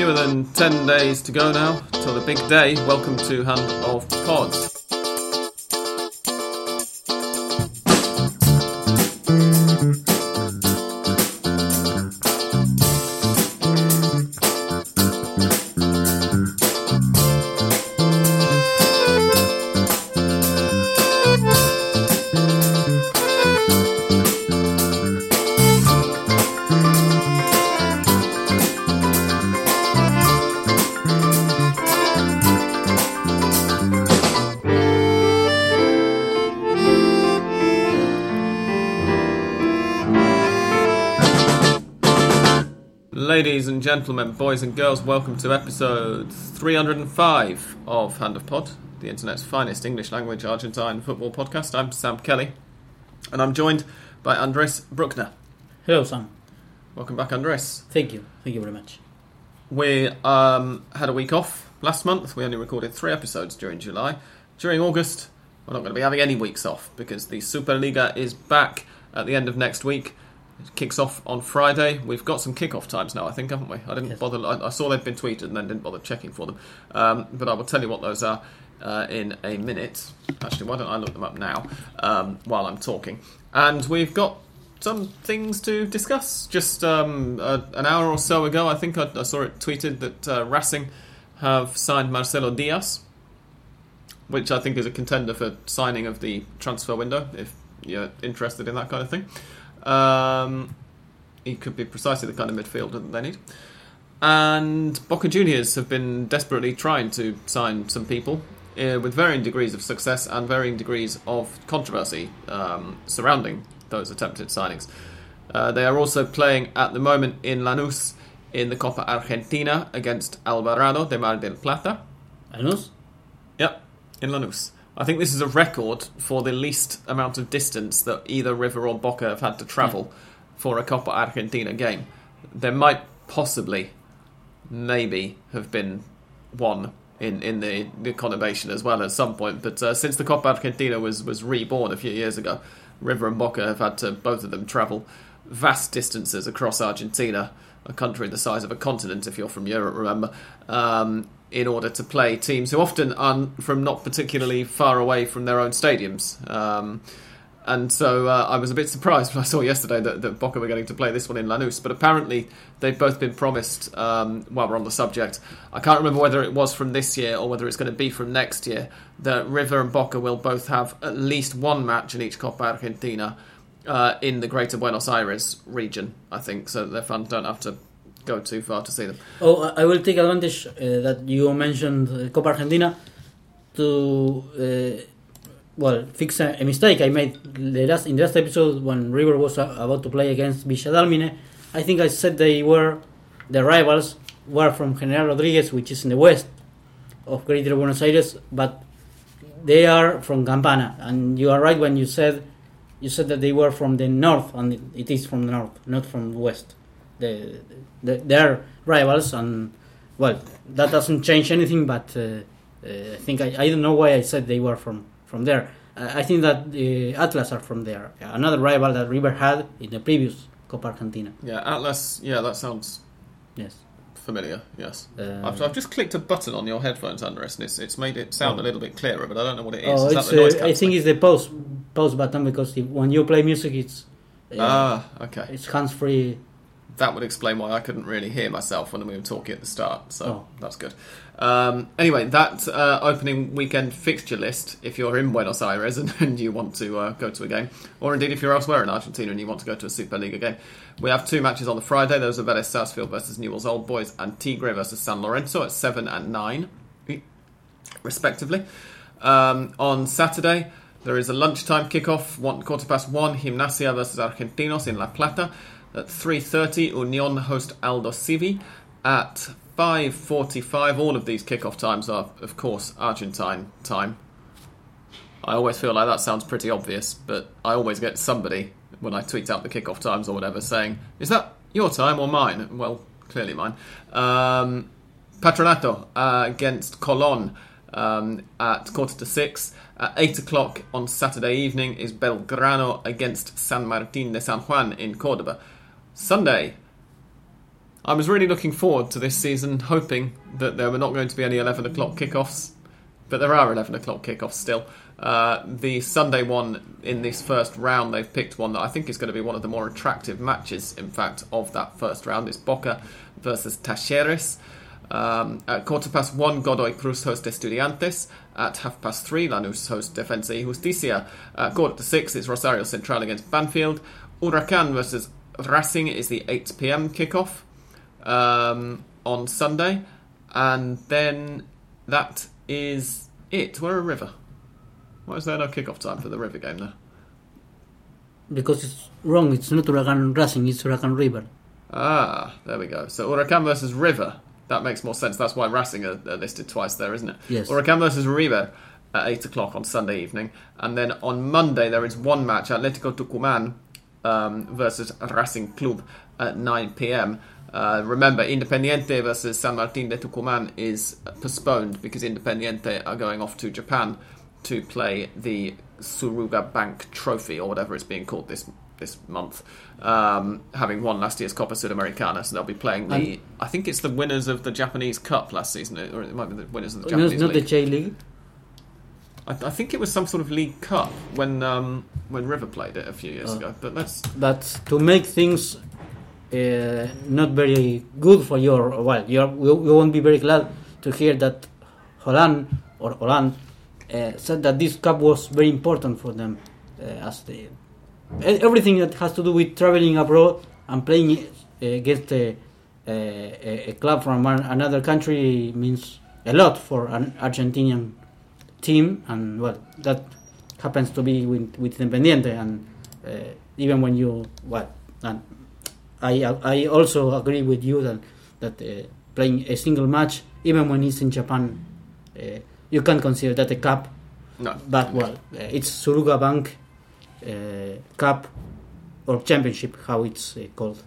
Fewer than 10 days to go now till the big day. Welcome to Hand of Pods. Gentlemen, boys and girls, welcome to episode 305 of Hand of Pod, the internet's finest English language Argentine football podcast. I'm Sam Kelly, and I'm joined by Andres Bruckner. Hello, Sam. Welcome back, Andres. Thank you. Thank you very much. We um, had a week off last month. We only recorded three episodes during July. During August, we're not going to be having any weeks off because the Superliga is back at the end of next week. It kicks off on Friday. We've got some kick-off times now, I think, haven't we? I didn't Yes. bother. I, I saw they'd been tweeted and then didn't bother checking for them. Um, but I will tell you what those are uh, in a minute. Actually, why don't I look them up now um, while I'm talking? And we've got some things to discuss. Just um, a, an hour or so ago, I think I, I saw it tweeted that uh, Racing have signed Marcelo Diaz, which I think is a contender for signing of the transfer window. If you're interested in that kind of thing. Um, he could be precisely the kind of midfielder that they need. And Boca Juniors have been desperately trying to sign some people uh, with varying degrees of success and varying degrees of controversy um, surrounding those attempted signings. Uh, they are also playing at the moment in Lanús in the Copa Argentina against Alvarado de Mar del Plata. Lanús? Yep, in Lanús. I think this is a record for the least amount of distance that either River or Boca have had to travel for a Copa Argentina game. There might possibly, maybe, have been one in, in the, the conurbation as well at some point, but uh, since the Copa Argentina was, was reborn a few years ago, River and Boca have had to, both of them, travel vast distances across Argentina, a country the size of a continent, if you're from Europe, remember, um, in order to play teams who often are from not particularly far away from their own stadiums. Um, and so uh, I was a bit surprised when I saw yesterday that, that Boca were getting to play this one in Lanús. But apparently they've both been promised, um, while we're on the subject, I can't remember whether it was from this year or whether it's going to be from next year, that River and Boca will both have at least one match in each Copa Argentina uh, in the Greater Buenos Aires region, I think, so their fans don't have to go too far to see them. Oh, I will take advantage uh, that you mentioned uh, Copa Argentina to, uh, well, fix a, a mistake I made the last in the last episode when River was about to play against Villa Dálmine. I think I said they were the rivals were from General Rodriguez, which is in the west of Greater Buenos Aires, but they are from Campana. And you are right when you said you said that they were from the north, and it is from the north, not from the west. The, the, they are rivals, and well, that doesn't change anything. But uh, uh, I think I, I don't know why I said they were from from there. I I think that uh, Atlas are from there, another rival that River had in the previous Copa Argentina. Yeah, Atlas, yeah, that sounds Yes. familiar, yes. Um, I've, I've just clicked a button on your headphones, Andres, and it's, it's made it sound a Oh. little bit clearer, but I don't know what it is. Oh, is that it's, the noise uh, I think it's the pause pause button because if, when you play music, it's uh, Ah, okay. it's hands free. That would explain why I couldn't really hear myself when we were talking at the start, so Oh. that's good. Um, anyway, that uh, opening weekend fixture list, if you're in Buenos Aires and, and you want to uh, go to a game, or indeed if you're elsewhere in Argentina and you want to go to a Superliga game, we have two matches on the Friday. Those are Vélez Sarsfield versus Newell's Old Boys and Tigre versus San Lorenzo at 7 and 9, respectively. Um, on Saturday, there is a lunchtime kickoff, one quarter past one, Gimnasia versus Argentinos in La Plata. At 3.30, Union host Aldosivi. At 5.45, all of these kickoff times are, of course, Argentine time. I always feel like that sounds pretty obvious, but I always get somebody, when I tweet out the kickoff times or whatever, saying, Is that your time or mine? Well, clearly mine. Um, Patronato uh, against Colon um, at quarter to six. At eight o'clock on Saturday evening is Belgrano against San Martín de San Juan in Cordoba. Sunday, I was really looking forward to this season, hoping that there were not going to be any 11 o'clock kickoffs, but there are 11 o'clock kickoffs still. Uh, the Sunday one in this first round, they've picked one that I think is going to be one of the more attractive matches, in fact, of that first round. It's Boca versus Talleres. Um, at quarter past one, Godoy Cruz host Estudiantes. At half past three, Lanús host Defensa y Justicia. At quarter to six, it's Rosario Central against Banfield. Huracan versus Racing is the 8 pm kickoff um, on Sunday. And then that is it. Where are River? Why is there no kickoff time for the River game there? Because it's wrong. It's not Huracan Racing. It's Huracan River. Ah, there we go. So Huracan versus River. That makes more sense. That's why Racing are, are listed twice there, isn't it? Yes. Huracan versus River at 8 o'clock on Sunday evening. And then on Monday, there is one match Atletico Tucumán um, versus Racing Club at 9 pm. Uh, remember, Independiente versus San Martin de Tucumán is postponed because Independiente are going off to Japan to play the Suruga Bank Trophy or whatever it's being called this this month, um, having won last year's Copa Sudamericana. So they'll be playing the. I think it's the winners of the Japanese Cup last season, or it might be the winners of the No, Japanese it's not the J League. I, I think it was some sort of League Cup when um, when River played it a few years Oh. ago. But let's But to make things uh, not very good for your well, you're, we, won't be very glad to hear that Holan or Holan uh, said that this cup was very important for them uh, as the everything that has to do with traveling abroad and playing uh, against a, a, a club from another country means a lot for an Argentinian team, and well, that happens to be with, with Independiente, and uh, even when you what, and I I also agree with you that that uh, playing a single match, even when it's in Japan, uh, you can consider that a cup. no. But well, uh, it's Suruga Bank uh, Cup or Championship, how it's uh, called.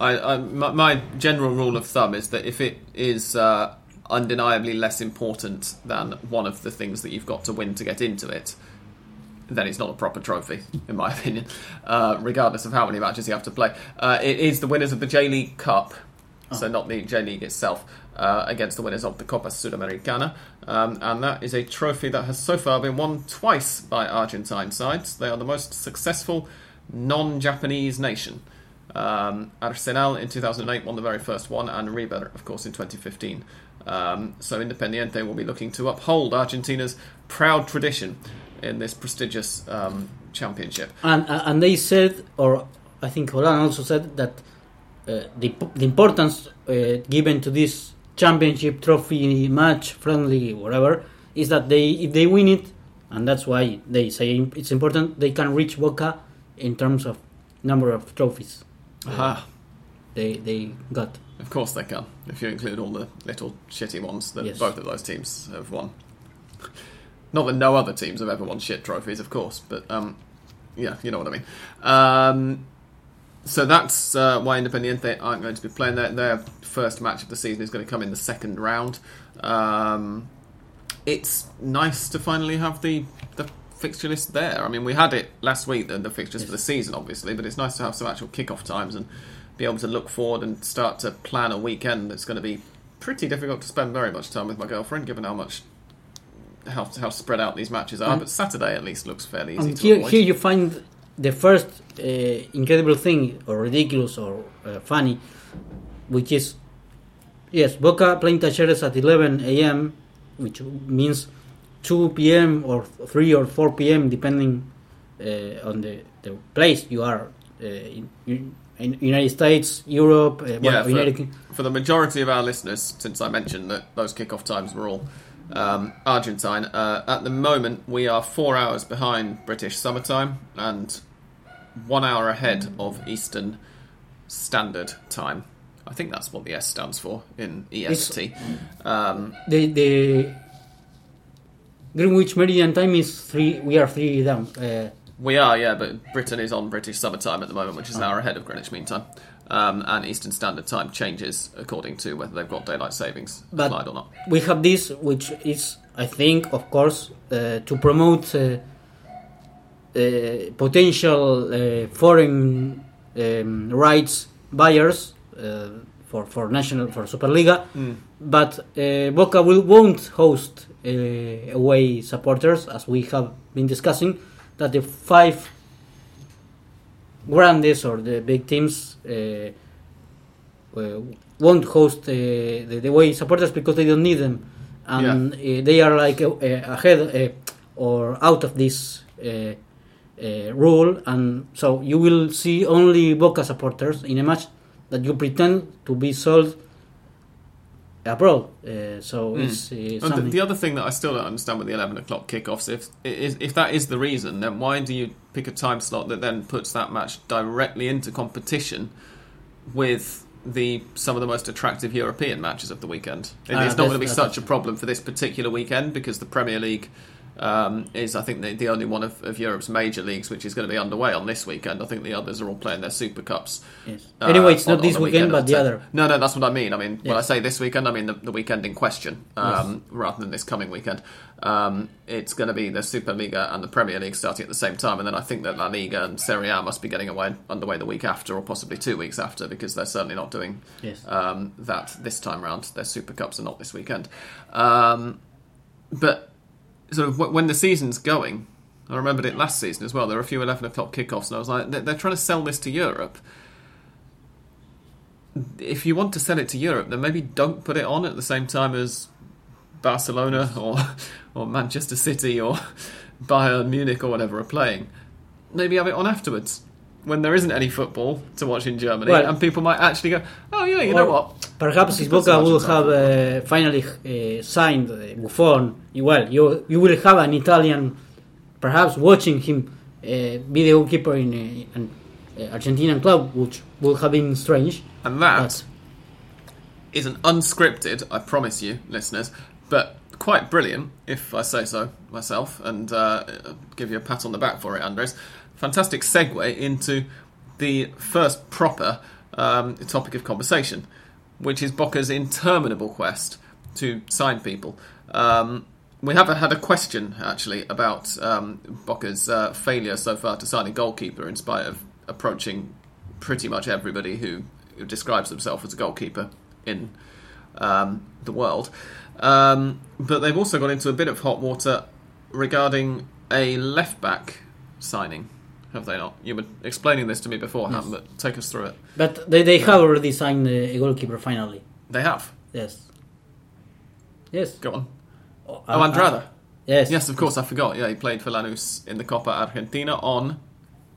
I, I, my, my general rule of thumb is that if it is uh, undeniably less important than one of the things that you've got to win to get into it, then it's not a proper trophy, in my opinion, uh, regardless of how many matches you have to play. Uh, it is the winners of the J League Cup, so not the J League itself, uh, against the winners of the Copa Sudamericana. Um, and that is a trophy that has so far been won twice by Argentine sides. They are the most successful non Japanese nation. Um, Arsenal in 2008 won the very first one, and River, of course, in 2015. Um, so Independiente will be looking to uphold Argentina's proud tradition in this prestigious um, championship. And uh, and they said, or I think Holan also said that uh, the the importance uh, given to this championship trophy match, friendly, whatever, is that they if they win it, and that's why they say it's important. They can reach Boca in terms of number of trophies Aha. they they got. Of course they can, if you include all the little shitty ones that Yes. both of those teams have won. Not that no other teams have ever won shit trophies, of course, but um, yeah, you know what I mean. Um, so that's uh, why Independiente aren't going to be playing their, their first match of the season is going to come in the second round. Um, it's nice to finally have the, the fixture list there. I mean, we had it last week, the, the fixtures for the season, obviously, but it's nice to have some actual kickoff times and be able to look forward and start to plan a weekend that's going to be pretty difficult to spend very much time with my girlfriend, given how much how, how spread out these matches are. And- but Saturday at least looks fairly easy And here, here you find the first uh, incredible thing, or ridiculous, or uh, funny, which is yes, Boca playing Talleres at 11 a.m., which means 2 p.m. or 3 or 4 p.m. depending uh, on the, the place you are uh, in, in in United States, Europe, uh, Yeah, well, for, United for the majority of our listeners, since I mentioned that those kickoff times were all um, Argentine, uh, at the moment we are four hours behind British summertime and one hour ahead of Eastern Standard Time. I think that's what the S stands for in EST. Um, the the Greenwich Meridian time is three. We are three down. Uh, we are, yeah, but Britain is on British summertime at the moment, which is an hour ahead of Greenwich Mean Time. Um, and Eastern Standard Time changes according to whether they've got daylight savings But- applied or not. we have this, which is, I think, of course, uh, to promote uh, uh, potential uh, foreign um, rights buyers uh, for for national for Superliga. But uh, Boca will won't host uh, away supporters as we have been discussing. That the five grandes or the big teams uh, uh, won't host uh, the, the away supporters because they don't need them, and uh, they are like uh, ahead uh, or out of this. Uh, uh, rule, and so you will see only Boca supporters in a match that you pretend to be sold abroad. Uh, so Mm. it's uh, And the, the other thing that I still don't understand with the 11 o'clock kickoffs, if, if if that is the reason, then why do you pick a time slot that then puts that match directly into competition with the some of the most attractive European matches of the weekend? It- Ah, it's not going to be such a problem for this particular weekend because the Premier League um, is, I think, the, the only one of, of Europe's major leagues which is going to be underway on this weekend. I think the others are all playing their Super Cups. yes. uh, anyway, it's on- not this the weekend, but the 10. other. No, no, that's what I mean. I mean, when I say this weekend, I mean the, the weekend in question, um, rather than this coming weekend. Um, it's going to be the Superliga and the Premier League starting at the same time, and then I think that La Liga and Serie A must be getting away underway the week after, or possibly two weeks after, because they're certainly not doing Yes. um, that this time round. Their Super Cups are not this weekend. Um, but sort of when the season's going, I remembered it last season as well. There were a few eleven o'clock kickoffs, and I was like, they're, trying to sell this to Europe. If you want to sell it to Europe, then maybe don't put it on at the same time as Barcelona or or Manchester City or Bayern Munich or whatever are playing. Maybe have it on afterwards when there isn't any football to watch in Germany, Well- and people might actually go, "Oh yeah, you know what? Perhaps if Boca will have uh, finally uh, signed uh, Buffon, well, you you will have an Italian, perhaps watching him uh, be the goalkeeper in uh, an uh, Argentinian club, which would have been strange. And that is an unscripted, I promise you, listeners, but quite brilliant, if I say so myself, and uh, give you a pat on the back for it, Andres. Fantastic segue into the first proper um, topic of conversation, which is Boca's interminable quest to sign people. Um, we have had a question actually about um, uh, failure so far to sign a goalkeeper, in spite of approaching pretty much everybody who, who describes themselves as a goalkeeper in um, the world. Um, but they've also got into a bit of hot water regarding a left back signing. Have they not? You were explaining this to me beforehand, but take us through it. but they, they have already signed uh, a goalkeeper finally. They have. Yes. Yes. Go on. Oh, Oh, Andrada. Yes. Yes, of course, I forgot. Yeah, he played for Lanús in the Copa Argentina on.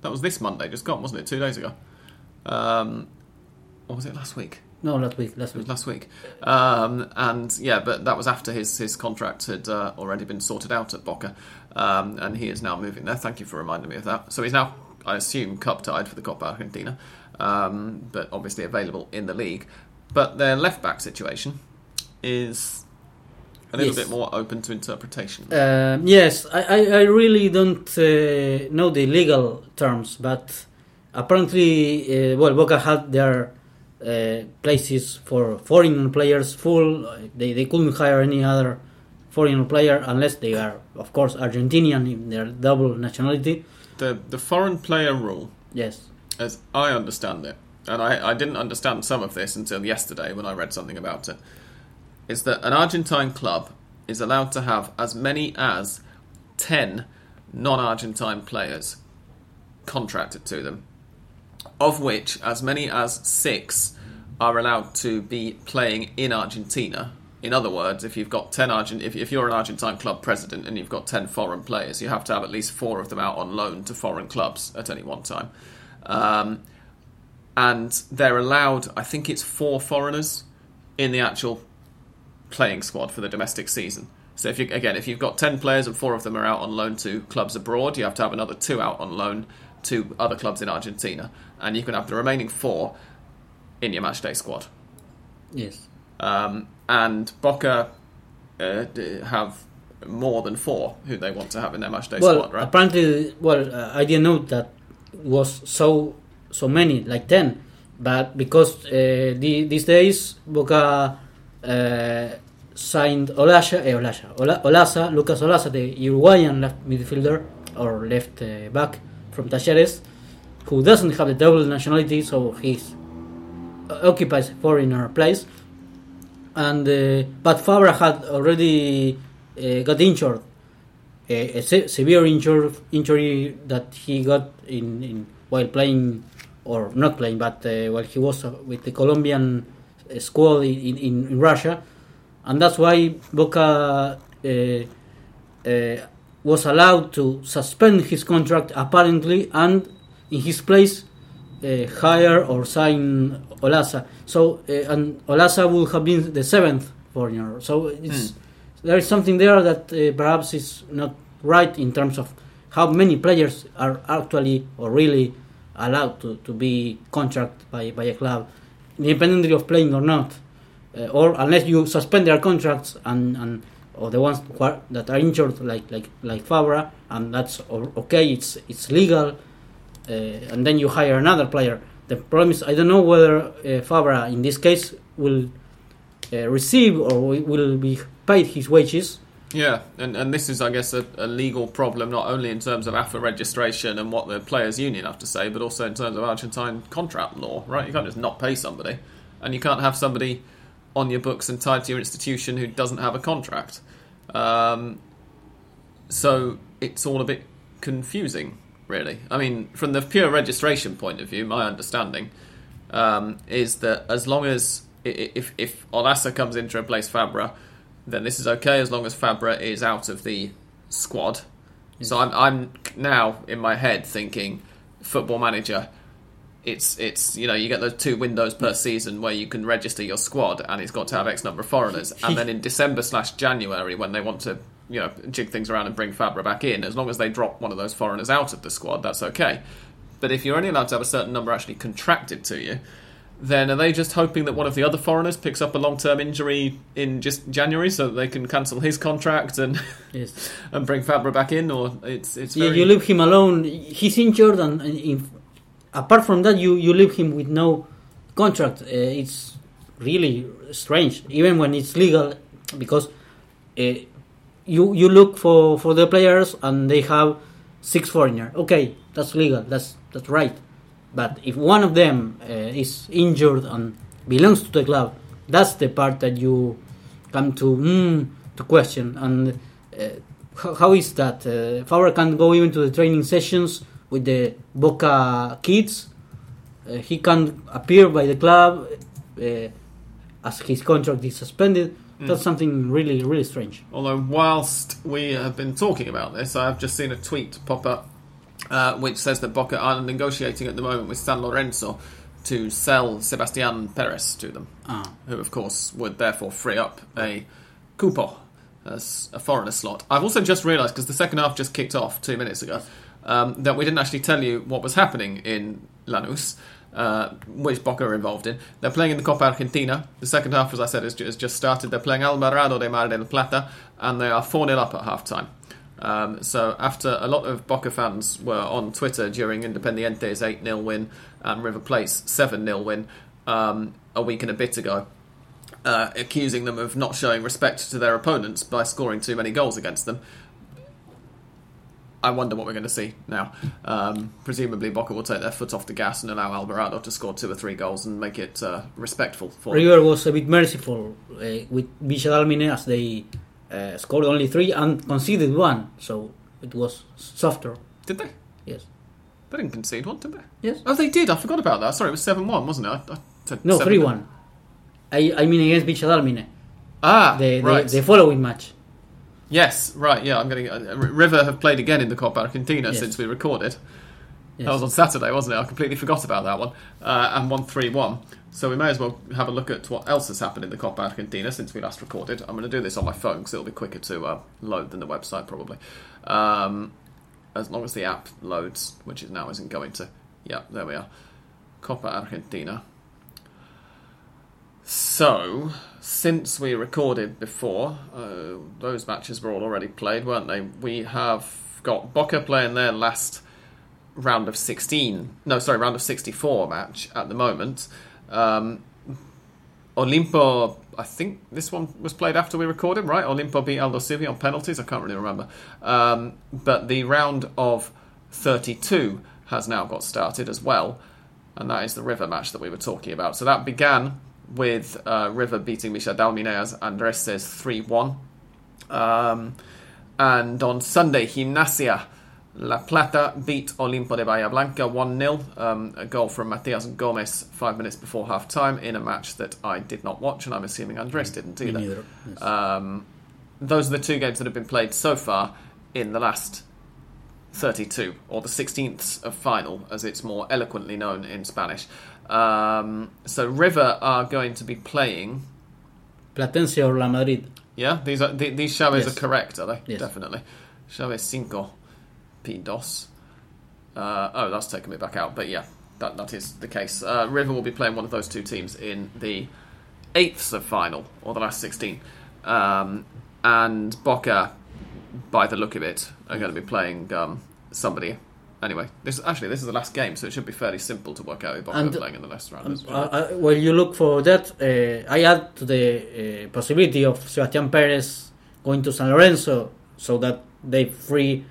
That was this Monday, just gone, wasn't it? Two days ago. Um, or was it last week? No, last week. Last week. last week. Um, and yeah, but that was after his, his contract had uh, already been sorted out at Boca. Um, and he is now moving there. Thank you for reminding me of that. So he's now, I assume, cup tied for the Copa Argentina, um, but obviously available in the league. But their left back situation is a little Yes. bit more open to interpretation. Um, yes, I, I, I really don't uh, know the legal terms, but apparently, uh, well, Boca had their uh, places for foreign players full. They, they couldn't hire any other foreign player unless they are, of course, Argentinian in their double nationality. the the foreign player rule Yes. as I understand it, and I, I didn't understand some of this until yesterday when I read something about it, is that an Argentine club is allowed to have as many as 10 non Argentine players contracted to them, of which as many as six are allowed to be playing in Argentina. In other words, if you've got 10 Argent, if, if you're an Argentine club president and you've got 10 foreign players, you have to have at least four of them out on loan to foreign clubs at any one time. Um, and they're allowed, I think it's four foreigners in the actual playing squad for the domestic season. So if you again, if you've got ten players and four of them are out on loan to clubs abroad, you have to have another two out on loan to other clubs in Argentina, and you can have the remaining four in your matchday squad. Yes. Um, and Boca uh, have more than four who they want to have in their matchday well, squad, right? apparently, well, uh, I didn't know that was so so many, like ten. But because uh, the, these days Boca uh, signed Olaya, eh, Olaya, Ola, Olaza, Lucas Olaza, the Uruguayan left midfielder or left uh, back from Talleres, who doesn't have the double nationality, so he's occupies foreigner place, and uh, but Fabra had already uh, got injured, a, a se- severe injury that he got in, in while playing or not playing, but uh, while he was with the Colombian squad in, in, in Russia, and that's why Boca uh, uh, was allowed to suspend his contract apparently, and in his place uh, hire or sign Olaza. So uh, and Olaza would have been the seventh foreigner. So it's, there is something there that uh, perhaps is not right in terms of how many players are actually or really allowed to, to be contracted by, by a club, independently of playing or not, uh, or unless you suspend their contracts and, and or the ones are, that are injured like like like Fabra, and that's okay. It's it's legal, uh, and then you hire another player. The problem is I don't know whether uh, Fabra in this case will uh, receive or will be paid his wages. Yeah, and, and this is, I guess, a, a legal problem not only in terms of AFA registration and what the players' union have to say, but also in terms of Argentine contract law, right? You can't just not pay somebody, and you can't have somebody on your books and tied to your institution who doesn't have a contract. Um, so it's all a bit confusing, really. I mean, from the pure registration point of view, my understanding um, is that as long as if if Olaza comes in to replace Fabra, then this is okay as long as Fabra is out of the squad. So I'm I'm now in my head thinking football manager. It's it's you know you get those two windows per season where you can register your squad and it's got to have X number of foreigners and then in December slash January when they want to you know jig things around and bring Fabra back in as long as they drop one of those foreigners out of the squad that's okay. But if you're only allowed to have a certain number actually contracted to you, then are they just hoping that one of the other foreigners picks up a long term injury in just January so they can cancel his contract and Yes. and bring Fabra back in? Or it's it's you, very you leave him alone. He's injured, and, and if, apart from that, you, you leave him with no contract. Uh, it's really strange, even when it's legal, because uh, you you look for, for the players and they have six foreigner. Okay, that's legal. That's that's right. But if one of them uh, is injured and belongs to the club, that's the part that you come to mm, to question. And uh, how, how is that? Uh, Fabra can go even to the training sessions with the Boca kids. Uh, he can appear by the club uh, as his contract is suspended. That's something really, really strange. Although, whilst we have been talking about this, I have just seen a tweet pop up uh, which says that Boca are negotiating at the moment with San Lorenzo to sell Sebastian Perez to them, Ah. who, of course, would therefore free up a cupo as a foreigner slot. I've also just realised, because the second half just kicked off two minutes ago, um, that we didn't actually tell you what was happening in Lanús. Uh, which Boca are involved in. They're playing in the Copa Argentina. The second half, as I said, has ju- just started. They're playing Alvarado de Mar del Plata, and they are 4 0 up at half time. Um, so, after a lot of Boca fans were on Twitter during Independiente's 8 0 win and River Plate's 7 0 win um, a week and a bit ago, uh, accusing them of not showing respect to their opponents by scoring too many goals against them. I wonder what we're going to see now. Um, presumably, Boca will take their foot off the gas and allow Alvarado to score two or three goals and make it uh, respectful for them. Was a bit merciful uh, with Villa Dalmine as they uh, scored only three and conceded one, so it was softer. Did they? Yes. They didn't concede one, did they? Yes. Oh, they did. I forgot about that. Sorry, it was 7 1, wasn't it? I, I said No, three one. I I mean against Villa Dalmine, Ah, the, the right. the following match. Yes, right. Yeah, I'm getting. Uh, River have played again in the Copa Argentina Yes. since we recorded. Yes. That was on Saturday, wasn't it? I completely forgot about that one. Uh, and won 3 1. So we may as well have a look at what else has happened in the Copa Argentina since we last recorded. I'm going to do this on my phone because it'll be quicker to uh, load than the website, probably. Um, as long as the app loads, which it now isn't going to. Yeah, there we are. Copa Argentina. So, since we recorded before, uh, those matches were all already played, weren't they? We have got Boca playing their last round of 16, no, sorry, round of 64 match at the moment. Um, Olimpo, I think this one was played after we recorded, right? Olimpo beat Aldosivi on penalties, I can't really remember. Um, but the round of 32 has now got started as well. and that is the River match that we were talking about. So that began with uh, River beating Michel Dalminea's Andres says 3 1. Um, and on Sunday, Gimnasia La Plata beat Olimpo de Bahia Blanca 1 0. Um, a goal from Matias Gomez five minutes before half time in a match that I did not watch, and I'm assuming Andres didn't Me either. neither. Yes. Um, those are the two games that have been played so far in the last 32, or the 16th of final, as it's more eloquently known in Spanish. Um, so River are going to be playing. Platense or La Madrid. Yeah, these are th- these Chavez Yes. are correct, are they? Yes. Definitely. Chavez cinco, P dos. Uh, oh, that's taken me back out, but yeah, that that is the case. Uh, River will be playing one of those two teams in the eighths of final or the last sixteen, um, and Boca, by the look of it, are going to be playing um, somebody. Anyway, this actually this is the last game, so it should be fairly simple to work out who Boca And- are playing in the last round. As uh, well. uh, while you look for that, uh, I add to the uh, possibility of Sebastian Perez going to San Lorenzo so that they free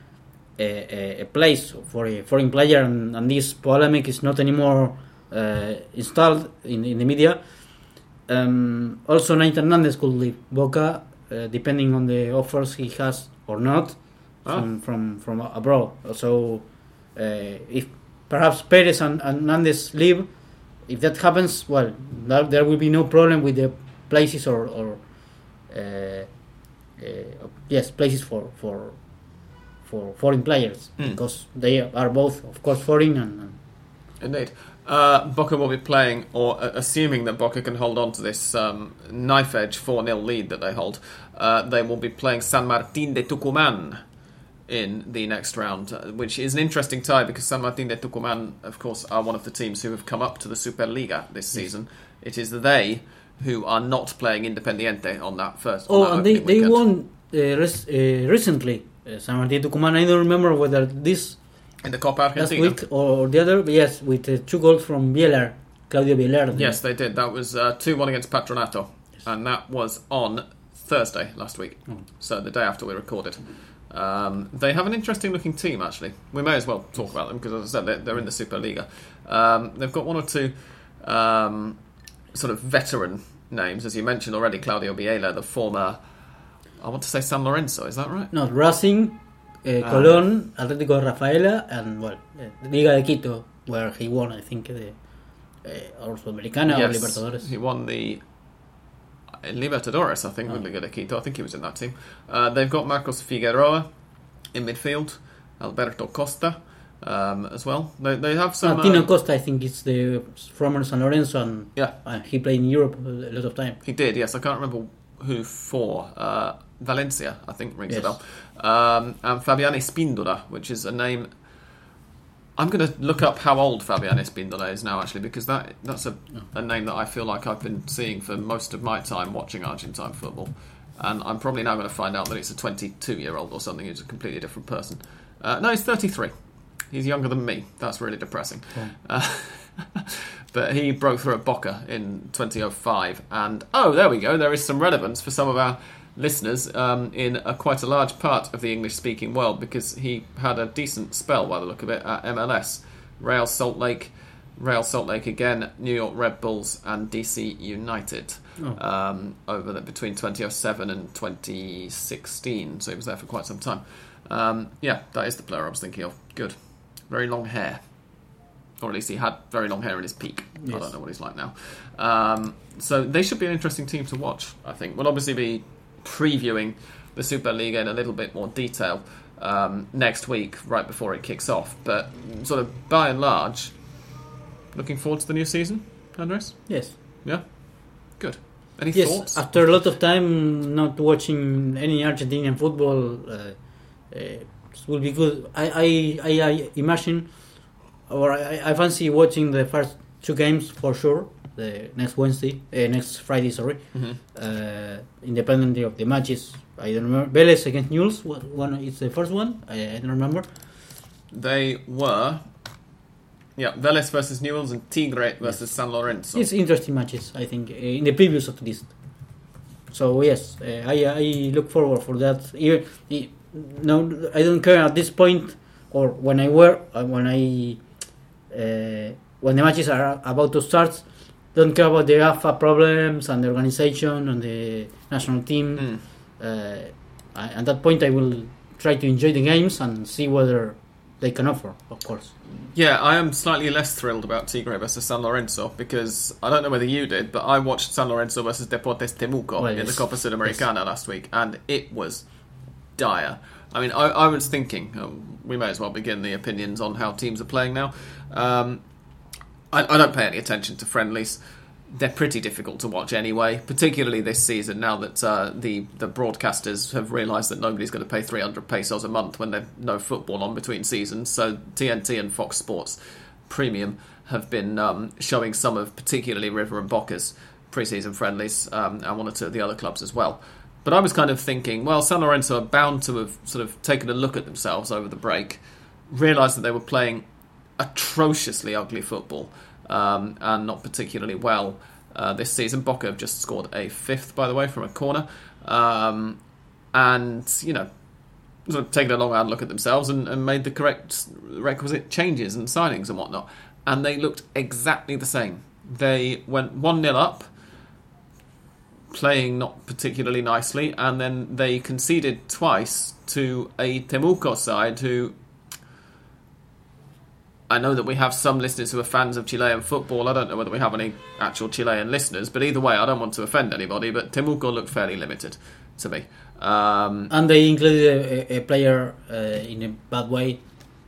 a, a, a place for a foreign player, and, and this polemic is not anymore uh, installed in, in the media. Um, also, Nahitan Nández could leave Boca, uh, depending on the offers he has or not Ah. from, from, from abroad. So, uh, if perhaps Perez and, and Nández leave, if that happens, well, there, there will be no problem with the places or, or uh, uh, yes, places for for for foreign players Hmm. because they are both, of course, foreign and, and Indeed. Uh, Boca will be playing, or uh, assuming that Boca can hold on to this um, knife edge 4 0 lead that they hold, uh, they will be playing San Martin de Tucumán in the next round, uh, which is an interesting tie because San Martin de Tucumán, of course, are one of the teams who have come up to the Superliga this season. It is they who are not playing Independiente on that first. oh, that and they they weekend. won uh, res- uh, recently. Uh, San Martin de Tucumán. I don't remember whether this in the Copa last Argentina. week or the other. But yes, with uh, two goals from Bieler, Claudio Bieler. Yes, they did. That was uh, 2 1 against Patronato. And that was on Thursday last week. So the day after we recorded. Um, they have an interesting looking team, actually. We may as well talk about them because, as I said, they're, they're in the Superliga. Um, they've got one or two um, sort of veteran names, as you mentioned already. Claudio Bieler, the former, I want to say San Lorenzo, is that right? No, Racing, uh. Colón, Atlético de Rafaela, and well, uh, Liga de Quito, where he won, I think, the uh, or Sudamericana or Libertadores. He won the Libertadores, I think, with Liga de Quito. I think he was in that team. Uh, they've got Marcos Figueroa in midfield, Alberto Costa um, as well. They, they have some. Ah, Tino uh, Costa, I think, is the former San Lorenzo, and yeah, uh, he played in Europe a lot of time. he did. Yes, I can't remember who for. Uh, Valencia, I think, rings a bell. Um, and Fabián Espíndola, which is a name. I'm going to look up how old Fabián Espíndola is now, actually, because that that's a, a name that I feel like I've been seeing for most of my time watching Argentine football. And I'm probably now going to find out that it's a 22 year old or something who's a completely different person. Uh, no, he's 33. He's younger than me. That's really depressing. Uh, but he broke through at Boca in 2005. And oh, there we go. There is some relevance for some of our listeners um, in a, quite a large part of the English speaking world because he had a decent spell, by the look of it, at MLS. Real Salt Lake, Real Salt Lake again, New York Red Bulls, and DC United Oh. um, over the, between 2007 and 2016. So he was there for quite some time. Um, yeah, that is the player I was thinking of. Good. Very long hair. Or at least he had very long hair in his peak. I don't know what he's like now. Um, so they should be an interesting team to watch, I think. We'll obviously be previewing the Superliga in a little bit more detail um, next week, right before it kicks off. But sort of by and large, looking forward to the new season, Andres? Yes. Yeah? Good. Any Yes, thoughts? after a lot of time not watching any Argentinian football, uh, uh, it will be good. I, I, I, I imagine, or I, I fancy watching the first two games for sure. The next Wednesday, uh, next Friday, sorry. Mhm. Uh, independently of the matches, I don't remember. Vélez against Newell's, one is the first one? I, I don't remember. They were. Yeah, Vélez versus Newell's and Tigre versus San Lorenzo. It's interesting matches, I think, uh, in the previous at least. So yes, uh, I I look forward for that. Even no, I don't care at this point or when I were uh, when I uh, when the matches are about to start, don't care about the AFA problems and the organization and the national team. Mm. Uh, I, at that point, I will try to enjoy the games and see whether they can offer, of course. Yeah, I am slightly less thrilled about Tigre versus San Lorenzo because I don't know whether you did, but I watched San Lorenzo versus Deportes Temuco Well, in the. Copa Sudamericana last week, and it was dire. I mean, I, I was thinking um, we may as well begin the opinions on how teams are playing now. Um, I, I don't pay any attention to friendlies. They're pretty difficult to watch anyway, particularly this season now that uh, the the broadcasters have realised that nobody's going to pay 300 pesos a month when there's no football on between seasons. So TNT and Fox Sports Premium have been um, showing some of particularly River and Boca's preseason friendlies um, and one or two of the other clubs as well. But I was kind of thinking, well, San Lorenzo are bound to have sort of taken a look at themselves over the break, realised that they were playing atrociously ugly football um, and not particularly well uh, this season. Boca have just scored a fifth, by the way, from a corner. Um, and, you know, sort of taken a long hard look at themselves and, and made the correct requisite changes and signings and whatnot. And they looked exactly the same. They went 1 0 up, playing not particularly nicely, and then they conceded twice to a Temuco side who I know that we have some listeners who are fans of Chilean football. I don't know whether we have any actual Chilean listeners, but either way, I don't want to offend anybody. But Temuco looked fairly limited to me. Um, And they included a, a player uh, in a bad way.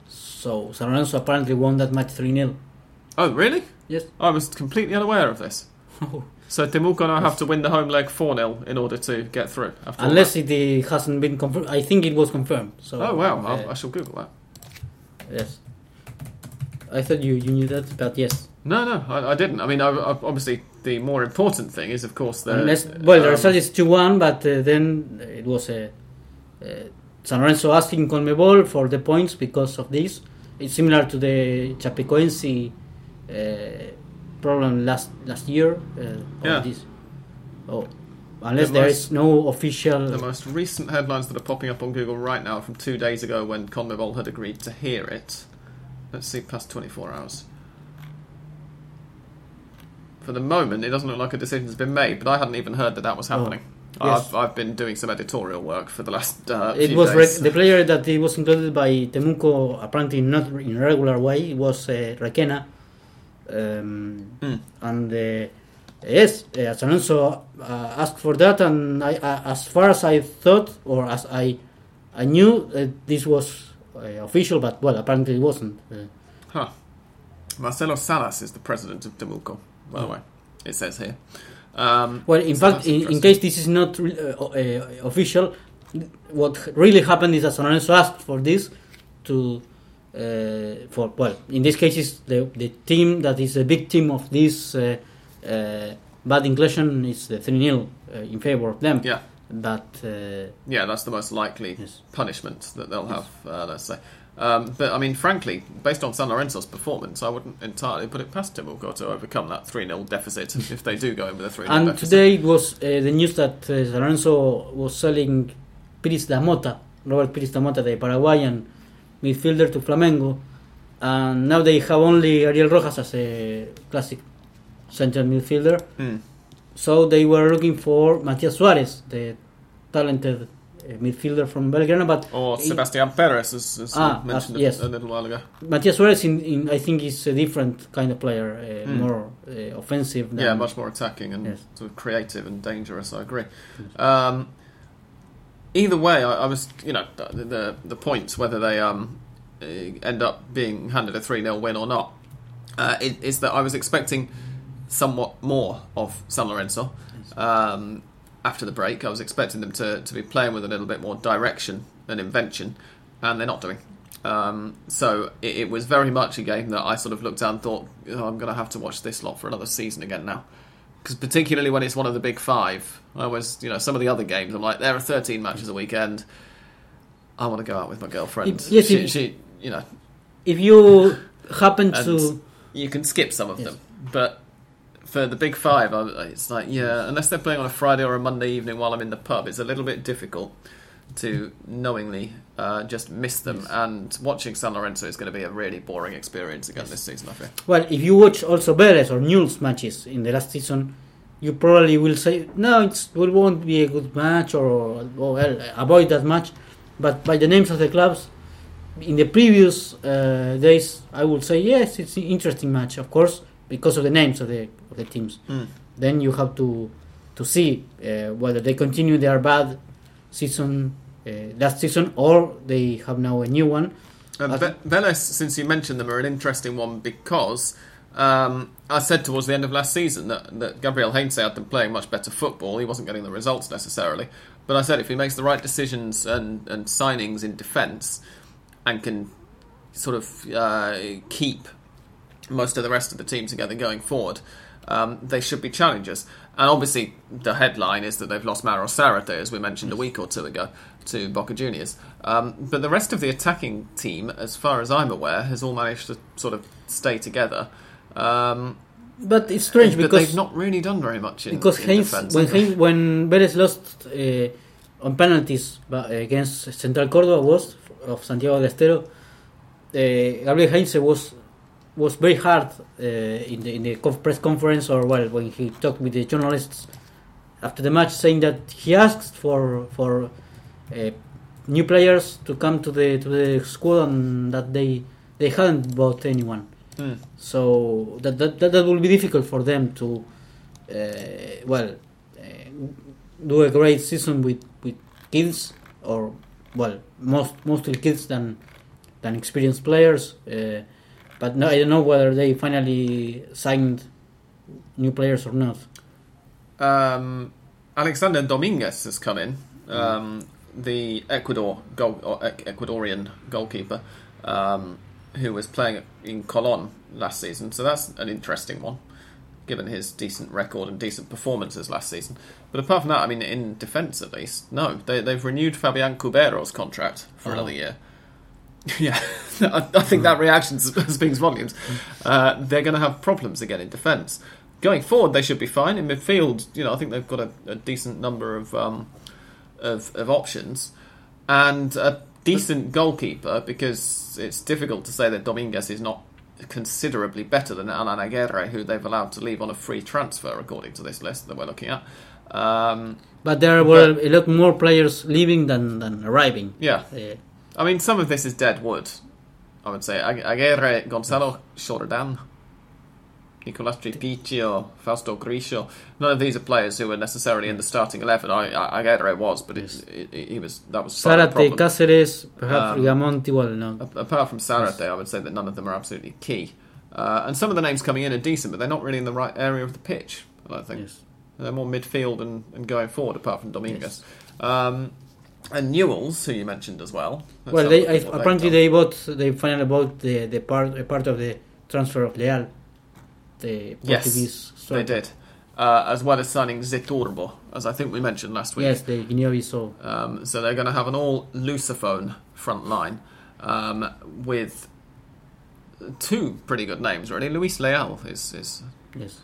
So San Lorenzo apparently won that match 3 0. oh, really? Yes. I was completely unaware of this. So Temuco now have to win the home leg 4 0 in order to get through. Unless it hasn't been confirmed. I think it was confirmed. So, Oh, wow. uh, I shall Google that. yes. I thought you, you knew that, but yes. No, no, I, I didn't. I mean, I, I, obviously, the more important thing is, of course, the. Unless, well, the um, result is 2 1, but uh, then it was uh, uh, San Lorenzo asking Conmebol for the points because of this. It's similar to the Chapecoense uh, problem last last year. Uh, Yeah. This. Oh, unless The there most- is no official. The most recent headlines that are popping up on Google right now are from two days ago when CONMEBOL had agreed to hear it. Let's see, past 24 hours. For the moment, it doesn't look like a decision's been made, but I hadn't even heard that that was happening. Oh, yes. I've, I've been doing some editorial work for the last uh, it was days. The player that it was included by Temuco apparently not in a regular way. It was uh, Requena, um, Mm. and uh, yes, uh, San Alonso uh, asked for that, and I, uh, as far as I thought or as I I knew, uh, this was official, but well, apparently it wasn't. Uh, Huh. Marcelo Salas is the president of Temuco, by the way. It says here. Um, Well, in fact, in, in case this is not re- uh, uh, official, what really happened is that San Lorenzo asked for this to uh, for well, in this case, is the the team that is a big team of this uh, uh, bad inclusion is the three 0 uh, in favor of them. Yeah. But uh, Yeah, that's the most likely Yes. punishment that they'll have, uh, let's say. Um, but I mean, frankly, based on San Lorenzo's performance, I wouldn't entirely put it past Temuco to overcome that 3 0 deficit if they do go in with a 3 0 and deficit. today it was uh, the news that uh, San Lorenzo was selling Piris da Motta, Robert Piris da Motta, the Paraguayan midfielder to Flamengo, and now they have only Ariel Rojas as a classic central midfielder. Hmm. So they were looking for Matias Suarez, the talented uh, midfielder from Belgrano, but Or he- Sebastian Perez, as, as Ah, mentioned as- yes. a, little while ago. Matias Suarez, in, in, I think, is a different kind of player, uh, Mm. more uh, offensive. Than, Yeah, much more attacking and Yes. sort of creative and dangerous. I agree. Um, either way, I, I was, you know, the the, the points whether they um, uh, end up being handed a three 0 win or not uh, is, is that I was expecting somewhat more of San Lorenzo um, after the break. I was expecting them to to be playing with a little bit more direction and invention, and they're not doing. Um, so it, it was very much a game that I sort of looked at and thought, oh, I'm going to have to watch this lot for another season again now. Because particularly when it's one of the big five, I was, you know, some of the other games, I'm like, there are 13 matches a weekend. I want to go out with my girlfriend. It- yes, she, it- she, you know, If you happen to. you can skip some of Yes. them, but for the big five, I, it's like, yeah, unless they're playing on a Friday or a Monday evening while I'm in the pub, it's a little bit difficult to knowingly uh, just miss them. Yes. And watching San Lorenzo is going to be a really boring experience again this season. I feel. Well, if you watch also Vélez or Newell's matches in the last season, you probably will say, no, it's, it won't be a good match or, or well, avoid that match. But by the names of the clubs, in the previous uh, days, I would say, yes, it's an interesting match, of course, because of the names of the, of the teams. Mm. Then you have to to see uh, whether they continue their bad season uh, last season or they have now a new one. Um, Ve- Vélez, since you mentioned them, are an interesting one because um, I said towards the end of last season that, that Gabriel Heinze had been playing much better football. He wasn't getting the results necessarily. But I said if he makes the right decisions and, and signings in defence and can sort of uh, keep most of the rest of the team together going forward, um, they should be challengers. And obviously, the headline is that they've lost Mauro Zarate, as we mentioned a week or two ago, to Boca Juniors. Um, but the rest of the attacking team, as far as I'm aware, has all managed to sort of stay together. Um, But it's strange but because they've not really done very much in, because in Heinze, defence. when? Heinze, when Vélez lost uh, on penalties against Central Córdoba was of Santiago del Estero, uh, Gabriel Heinze was was very hard uh, in the in the press conference or well when he talked with the journalists after the match, saying that he asked for for uh, new players to come to the to the squad and that they they hadn't bought anyone. Mm. So that that, that, that will be difficult for them to, uh, well, uh, do a great season with, with kids or well most mostly kids than than experienced players. Uh, but no, I don't know whether they finally signed new players or not. Um, Alexander Dominguez has come in, um, the Ecuador goal, or Ecuadorian goalkeeper, um, who was playing in Colon last season. So that's an interesting one, given his decent record and decent performances last season. But apart from that, I mean, in defence at least, no, they, they've renewed Fabian Cubero's contract for Oh. another year. Yeah, I, I think that reaction speaks volumes. Uh, they're going to have problems again in defence. Going forward, they should be fine. In midfield, you know, I think they've got a, a decent number of, um, of of options and a decent goalkeeper because it's difficult to say that Dominguez is not considerably better than Alan Aguerre, who they've allowed to leave on a free transfer according to this list that we're looking at. Um, But there were a lot more players leaving than, than arriving. yeah, Uh, I mean, some of this is dead wood. I would say Ag- Aguerre, Gonzalo Jordan, Nicolas Tripichio, Fausto Grillo. None of these are players who were necessarily in the starting eleven. I, I, Aguerre was, but Yes. it, it, he was that was part of the Zarate, problem. Cáceres, perhaps Um, Rigamonti, well, no. A- Apart from Zarate, I would say that none of them are absolutely key. Uh, and some of the names coming in are decent, but they're not really in the right area of the pitch. I don't think Yes. they're more midfield and, and going forward. Apart from Dominguez, um, and Newell's, who you mentioned as well. Let's Well, they I, apparently done. they bought they finally bought the the part a part of the transfer of Leal, the Yes, Portuguese. they did, uh, as well as signing Zé Turbo, as I think we mentioned last week. Yes, the Guinea-Bissau. Um, so they're going to have an all Lusophone front line um, with two pretty good names, really. Luis Leal is, is Yes,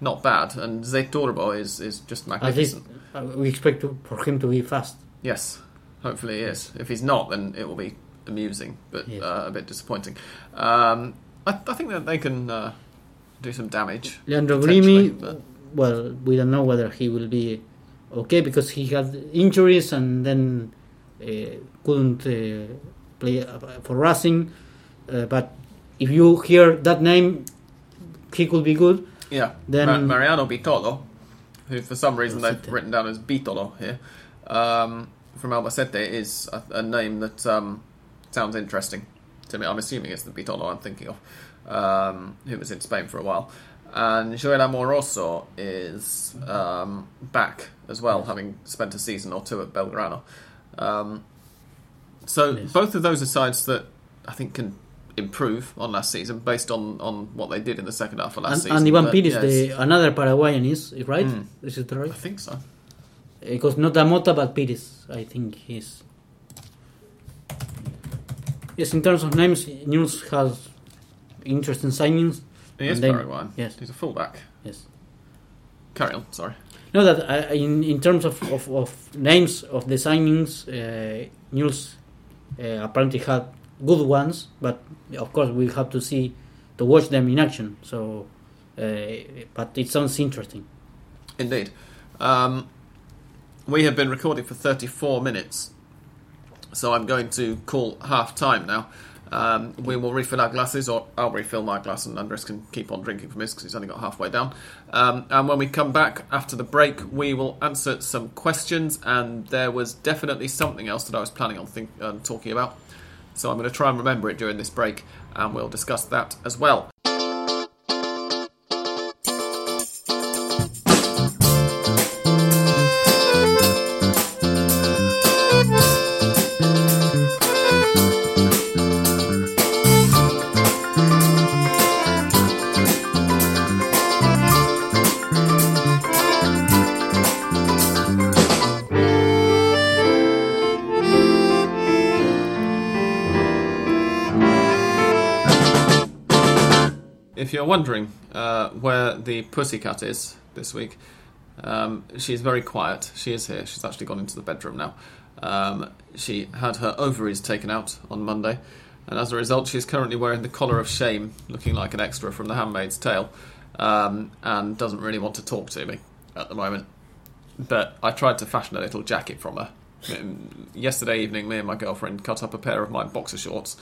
not bad, and Zé Turbo is, is just at least magnificent. uh, we expect to, for him to be fast. Yes, hopefully he is. If he's not, then it will be amusing, but Yes. uh, a bit disappointing. Um, I, I think that they can uh, do some damage. Leandro Grimi, but- well, we don't know whether he will be okay because he had injuries and then uh, couldn't uh, play uh, for Racing. Uh, but if you hear that name, he could be good. Yeah, Then- Ma- Mariano Bitolo, who for some reason they've Albacete. written down as Bitolo here, um, from Albacete, is a, a name that um, sounds interesting to me. I'm assuming it's the Bitolo I'm thinking of, um, who was in Spain for a while. And Joel Amoroso is um, back as well, having spent a season or two at Belgrano. Um, so Yes. both of those are sides that I think can improve on last season based on, on what they did in the second half of last And, season. and Ivan Piris, yeah, the another Paraguayan, is is right? Mm. Is it right? I think so. Because not Amota, but Piris. I think he's. Yes, in terms of names, Newell's has interesting signings. He is then- Paraguayan. yes. He's a fullback. Yes. carry on. Sorry. No, that uh, in in terms of, of, of names of the signings, uh, Newell's uh, apparently had good ones, but of course we have to see to watch them in action. So, uh, but it sounds interesting. Indeed. Um, we have been recording for 34 minutes, so I'm going to call half time now. Um, we will refill our glasses, or I'll refill my glass, and Andres can keep on drinking from his because he's only got halfway down. Um, and when we come back after the break, we will answer some questions. And there was definitely something else that I was planning on think, um, talking about, so I'm going to try and remember it during this break, and we'll discuss that as well. Wondering uh, where the pussycat is this week, um, she's very quiet. She is here. She's actually gone into the bedroom now. Um, she had her ovaries taken out on Monday, and as a result, she's currently wearing the collar of shame, looking like an extra from The Handmaid's Tale, um, and doesn't really want to talk to me at the moment. But I tried to fashion a little jacket from her. Um, Yesterday evening, me and my girlfriend cut up a pair of my boxer shorts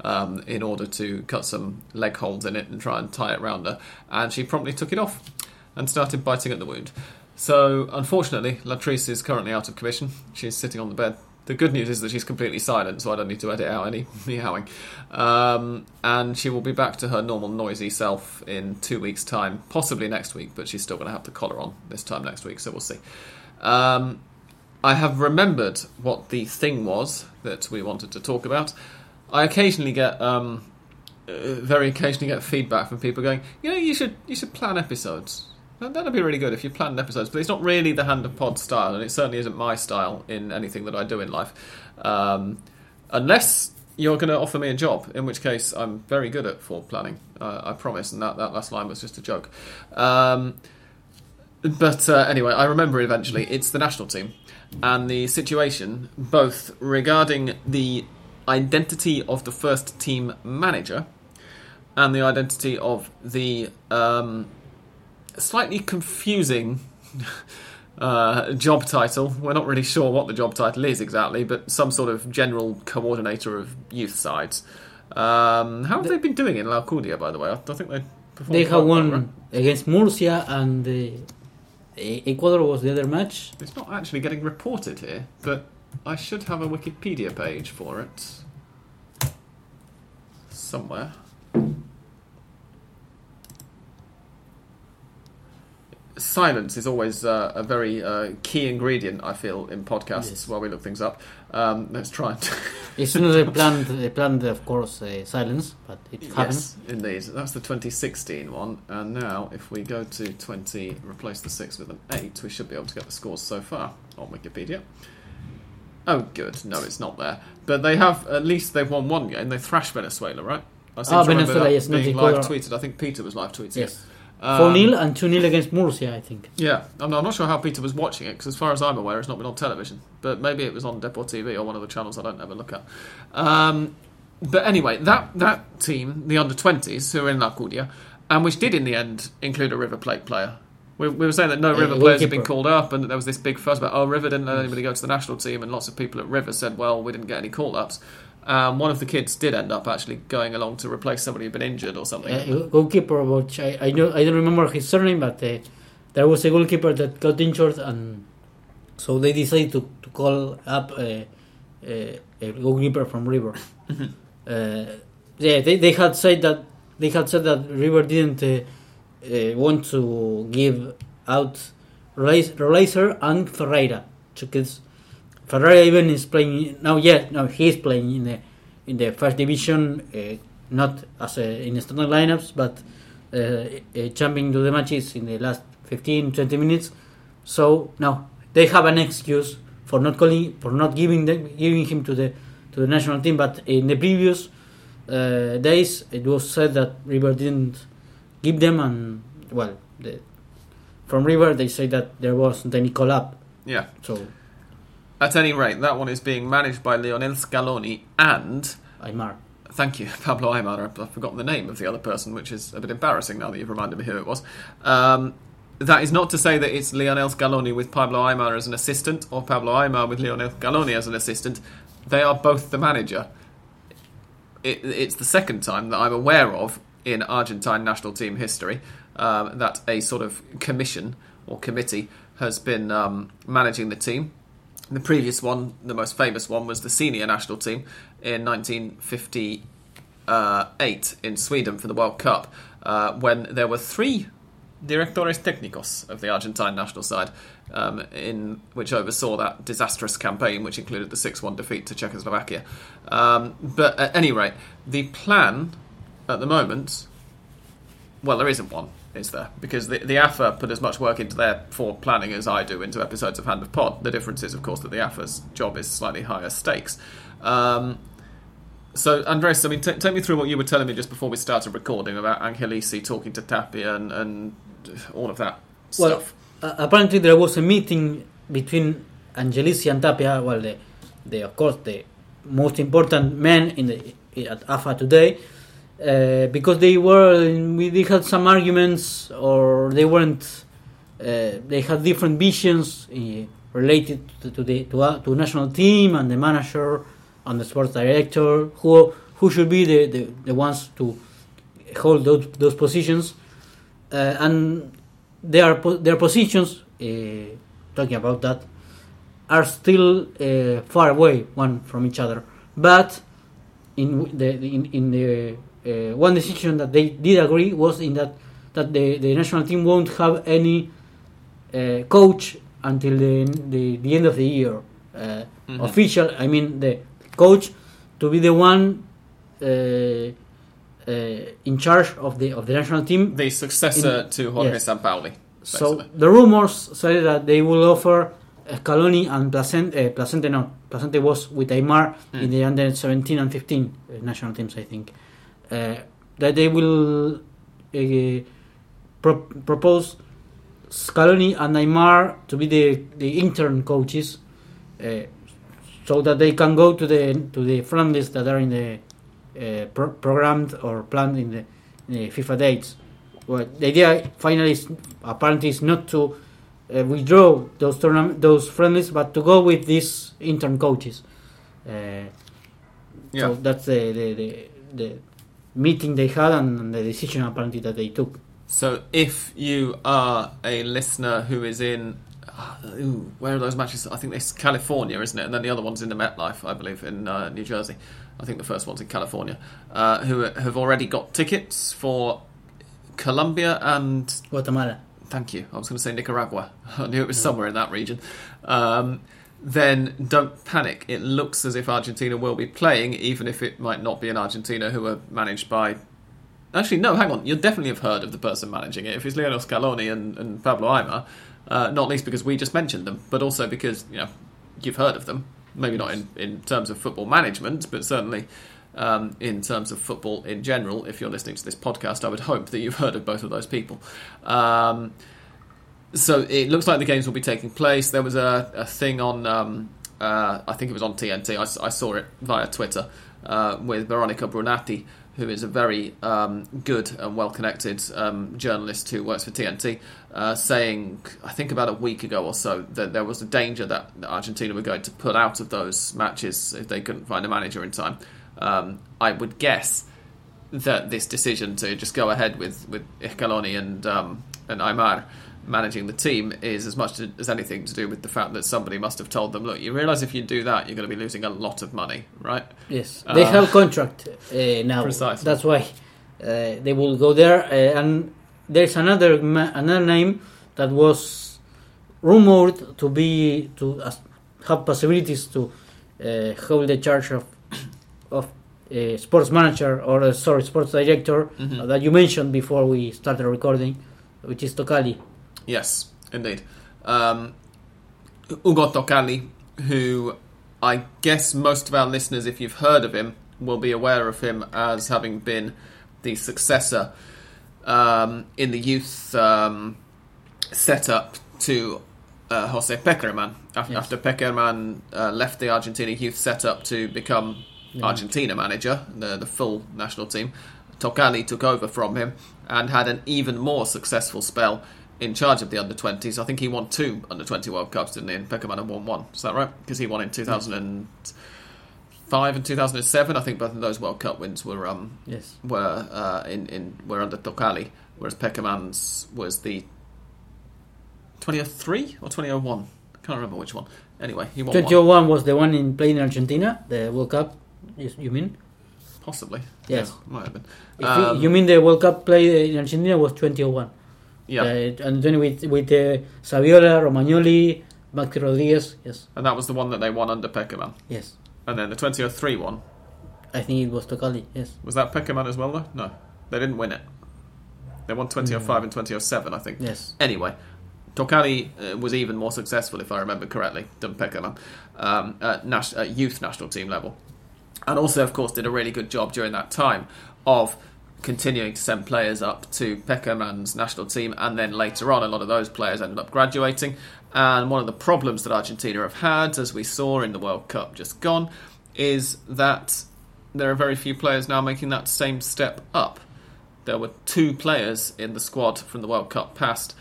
um, in order to cut some leg holes in it and try and tie it round her. And she promptly took it off and started biting at the wound. So, unfortunately, Latrice is currently out of commission. She's sitting on the bed. The good news is that she's completely silent, so I don't need to edit out any meowing. Um, and she will be back to her normal noisy self in two weeks' time, possibly next week, but she's still going to have the collar on this time next week, so we'll see. Um, I have remembered what the thing was that we wanted to talk about. I occasionally get, um, uh, very occasionally get feedback from people going, you know, you should you should plan episodes. That- That'd be really good if you planned episodes, but it's not really the hand of pod style, and it certainly isn't my style in anything that I do in life. Um, unless you're going to offer me a job, in which case I'm very good at for planning. Uh, I promise, and that, that last line was just a joke. Um, but uh, anyway, I remember eventually. It's the national team and the situation, both regarding the identity of the first team manager and the identity of the um, slightly confusing uh, job title. We're not really sure what the job title is exactly, but some sort of general coordinator of youth sides. Um, how have they been doing in La Alcudia, by the way? I, I think they performed They have won right? against Murcia and Ecuador was the other match. It's not actually getting reported here, but I should have a Wikipedia page for it somewhere. Silence is always uh, a very uh, key ingredient, I feel, in podcasts Yes. while we look things up. Um, let's try and. It's not a planned, a planned of course, uh, silence, but it happened. yes, indeed. That's the 2016 one. And now, if we go to 20, replace the 6 with an 8, we should be able to get the scores so far on Wikipedia. Oh, good. No, it's not there. But they have, at least they've won one game. They thrashed Venezuela, right? I seem Ah, to Venezuela, yes, being live tweeted. I think Peter was live tweeting Yes. Um, 4 0 and 2 0 against Murcia, I think. Yeah, I'm not, I'm not sure how Peter was watching it because, as far as I'm aware, it's not been on television. But maybe it was on DeporTV or one of the channels I don't ever look at. Um, but anyway, that that team, the under 20s, who are in L'Alcudia, and which did in the end include a River Plate player. We, we were saying that no Uh, River players had been called up, and that there was this big fuss about, oh, River didn't let anybody go to the national team, and lots of people at River said, well, we didn't get any call ups. Um, one of the kids did end up actually going along to replace somebody who'd been injured or something. Uh, goalkeeper, which I, I, know, I don't remember his surname, but uh, there was a goalkeeper that got injured, and so they decided to, to call up a, a, a goalkeeper from River. uh, yeah, they, they had said that they had said that River didn't uh, want to give out Relacer and Ferreira, because Ferreira even is playing now. Yeah, now he is playing in the in the first division, uh, not as a, in starting lineups, but uh, jumping to the matches in the last 15, 20 minutes. So now they have an excuse for not calling, for not giving them, giving him to the to the national team. But in the previous uh, days, it was said that River didn't give them, and well, the from River, they say that there wasn't any collab. Yeah. So At any rate, that one is being managed by Lionel Scaloni and Aimar. Thank you, Pablo Aimar. I've forgotten the name of the other person, which is a bit embarrassing now that you've reminded me who it was. Um, that is not to say that it's Lionel Scaloni with Pablo Aimar as an assistant or Pablo Aimar with Lionel Scaloni as an assistant. They are both the manager. It, it's the second time that I'm aware of in Argentine national team history um, that a sort of commission or committee has been um, managing the team. The previous one, the most famous one, was the senior national team in 1958 in Sweden for the World Cup, uh, when there were three directores técnicos of the Argentine national side, um, in which oversaw that disastrous campaign, which included the 6-1 defeat to Czechoslovakia. Um, but at any rate, the plan at the moment, well, there isn't one is there? Because the, the AFA put as much work into their for planning as I do into episodes of Hand of Pod. The difference is, of course, that the AFA's job is slightly higher stakes. Um, so, Andres, I mean, t- take me through what you were telling me just before we started recording about Angelici talking to Tapia and, and all of that Well, stuff. uh, apparently there was a meeting between Angelici and Tapia. Well, the, the of course the most important men in the at AFA today, uh, because they were they had some arguments or they weren't. Uh, they had different visions uh, related to, to the to, to national team and the manager and the sports director who who should be the, the, the ones to hold those those positions uh, and their their positions uh, talking about that are still uh, far away one from each other but in the in, in the uh, one decision that they did agree was in that that the, the national team won't have any uh, coach until the, the the end of the year uh, Mhm. official I mean the coach to be the one uh, uh, in charge of the of the national team the successor in- to Jorge yes. Sampaoli. so the rumors say that they will offer Scaloni and Placente. Uh, Placente no, Placente was with Aimar in the under 17 and 15 uh, national teams, I think. Uh, that they will uh, pro- propose Scaloni and Aimar to be the, the intern coaches, uh, so that they can go to the to the friendlies that are in the uh, pro- programmed or planned in the, in the FIFA dates. Well, the idea finally is apparently is not to uh, withdraw those tournament, those friendlies, but to go with these intern coaches. Uh, yeah. So that's the, the, the, the meeting they had and the decision apparently that they took. So if you are a listener who is in, uh, ooh, where are those matches? I think it's California, isn't it? And then the other one's in the MetLife, I believe, in uh, New Jersey. I think the first one's in California. Uh, who have already got tickets for Colombia and Guatemala. thank you. I was going to say Nicaragua. I knew it was somewhere in that region. Um, then don't panic. It looks as if Argentina will be playing, even if it might not be an Argentina, who are managed by. Actually, no, hang on. You'll definitely have heard of the person managing it. If it's Lionel Scaloni and, and Pablo Aimar, uh, not least because we just mentioned them, but also because you know you've heard of them. Maybe not in, in terms of football management, but certainly um, in terms of football in general. If you're listening to this podcast, I would hope that you've heard of both of those people. Um, so it looks like the games will be taking place. There was a, a thing on, um, uh, I think it was on TNT. I, I saw it via Twitter uh, with Veronica Brunati, who is a very um, good and well connected um, journalist who works for TNT, uh, saying, I think about a week ago or so, that there was a danger that Argentina were going to put out of those matches if they couldn't find a manager in time. Um, I would guess that this decision to just go ahead with with Scaloni and um, and Aimar managing the team is as much as anything to do with the fact that somebody must have told them, look, you realise if you do that, you're going to be losing a lot of money, right? Yes, they Uh, have contract uh, now. Precisely. That's why uh, they will go there. Uh, and there's another ma- another name that was rumored to be to as, have possibilities to uh, hold the charge of of uh, sports manager or sorry sports director Mhm. uh, that you mentioned before we started recording, which is Tocalli. Yes, indeed. Um, Hugo Tocalli, who I guess most of our listeners, if you've heard of him, will be aware of him as having been the successor um, in the youth um, set up to uh, Jose Pekerman after, Yes. after Pekerman uh, left the Argentina youth setup to become Argentina manager, the, the full national team. Tocalli took over from him and had an even more successful spell in charge of the under 20s. I think he won two under 20 World Cups, didn't he? And Pekerman had won one. Is that right? Because he won in 2005 and 2007. I think both of those World Cup wins were um, Yes. were uh, in in were under Tocalli, whereas Pekerman's was the 2003 or 2001. I can't remember which one. Anyway, he won one. 2001 was the one in playing in Argentina, the World Cup. Yes, you mean? possibly. Yes. Yeah, might have been. If Um, you, you mean the World Cup play in Argentina was 2001? Yeah, Uh, and then with with uh, Saviola, Romagnoli, Maxi Rodriguez. Yes, and that was the one that they won under Pekerman. yes. And then the 2003 one I think it was Tocalli. Yes. was that Pekerman as well though? No, they didn't win it. They won 2005 and 2007, I think. Yes. Anyway, Tocalli uh, was even more successful, if I remember correctly, than Pekerman um, at, nas- at youth national team level. And also, of course, did a really good job during that time of continuing to send players up to Pekerman's national team. And then later on, a lot of those players ended up graduating. And one of the problems that Argentina have had, as we saw in the World Cup just gone, is that there are very few players now making that same step up. There were two players in the squad from the World Cup past,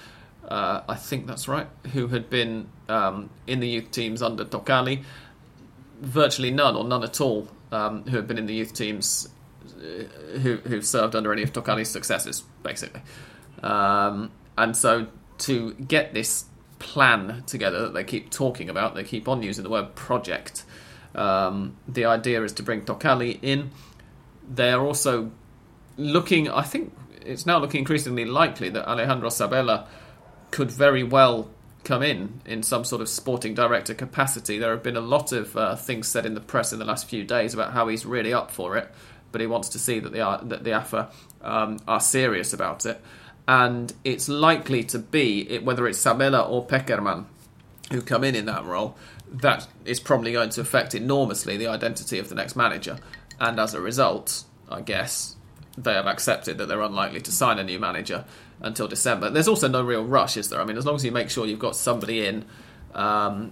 uh, I think that's right, who had been um, in the youth teams under Tocalli. Virtually none, or none at all, um, who had been in the youth teams who who've served under any of Tocalli's successors, basically. Um, and so to get this plan together that they keep talking about, they keep on using the word project. Um, the idea is to bring Tocalli in. They are also looking, I think it's now looking increasingly likely that Alejandro Sabella could very well come in in some sort of sporting director capacity. There have been a lot of uh, things said in the press in the last few days about how he's really up for it, but he wants to see that the that the AFA um, are serious about it. And it's likely to be, whether it's Sabella or Pekerman who come in in that role, that is probably going to affect enormously the identity of the next manager. And as a result, I guess, they have accepted that they're unlikely to sign a new manager until December. There's also no real rush, is there? I mean, as long as you make sure you've got somebody in, um,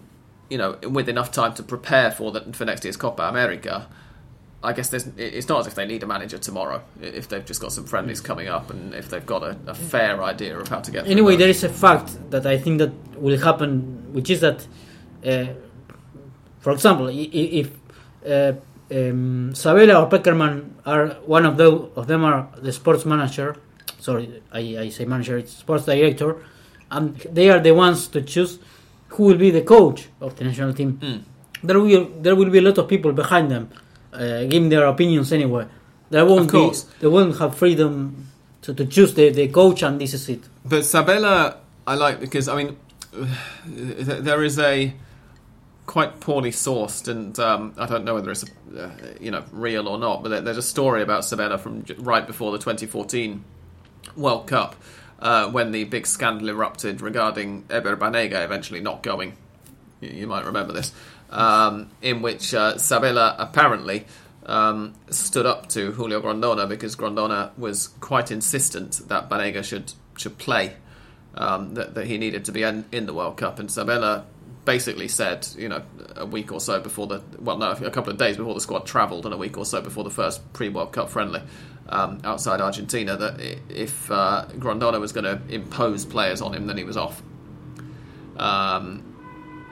you know, with enough time to prepare for the, for next year's Copa America, I guess there's, it's not as if they need a manager tomorrow. If they've just got some friendlies coming up, and if they've got a, a fair idea of how to get. Anyway, there is a fact that I think that will happen, which is that, uh, for example, if uh, um, Sabella or Pekerman are one of those of them are the sports manager. Sorry, I, I say manager. It's sports director, and they are the ones to choose who will be the coach of the national team. Mm. There will there will be a lot of people behind them, uh, giving their opinions anyway. There won't Of course. be they won't have freedom to, to choose the, the coach, and this is it. But Sabella, I like because I mean, there is a quite poorly sourced, and um, I don't know whether it's uh, you know real or not, but there's a story about Sabella from right before the 2014 World Cup uh, when the big scandal erupted regarding Ever Banega eventually not going. You, you might remember this, um, in which uh, Sabella apparently. Um, stood up to Julio Grondona because Grondona was quite insistent that Banega should should play um, that, that he needed to be in, in the World Cup. And Sabella basically said, you know, a week or so before the, well, no, a couple of days before the squad travelled and a week or so before the first pre World Cup friendly um, outside Argentina, that if uh, Grondona was going to impose players on him, then he was off. Um,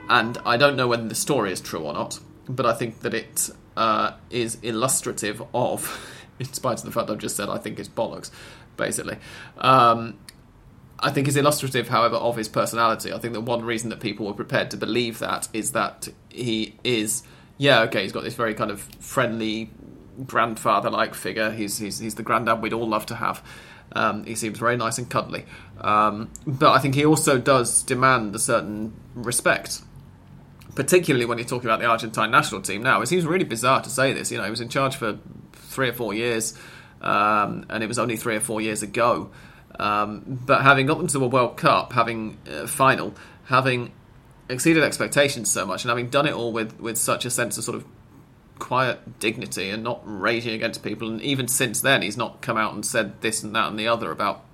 and I don't know whether the story is true or not, but I think that it uh, is illustrative of, in spite of the fact I've just said I think it's bollocks, basically. Um, I think is illustrative, however, of his personality. I think that one reason that people were prepared to believe that is that he is, yeah, okay, he's got this very kind of friendly grandfather-like figure. He's he's, he's the granddad we'd all love to have. Um, he seems very nice and cuddly, um, but I think he also does demand a certain respect particularly when you're talking about the Argentine national team now. It seems really bizarre to say this. You know, he was in charge for three or four years, um, and it was only three or four years ago. Um, but having got them to a World Cup, having uh, final, having exceeded expectations so much, and having done it all with, with such a sense of sort of quiet dignity and not raging against people, and even since then, he's not come out and said this and that and the other about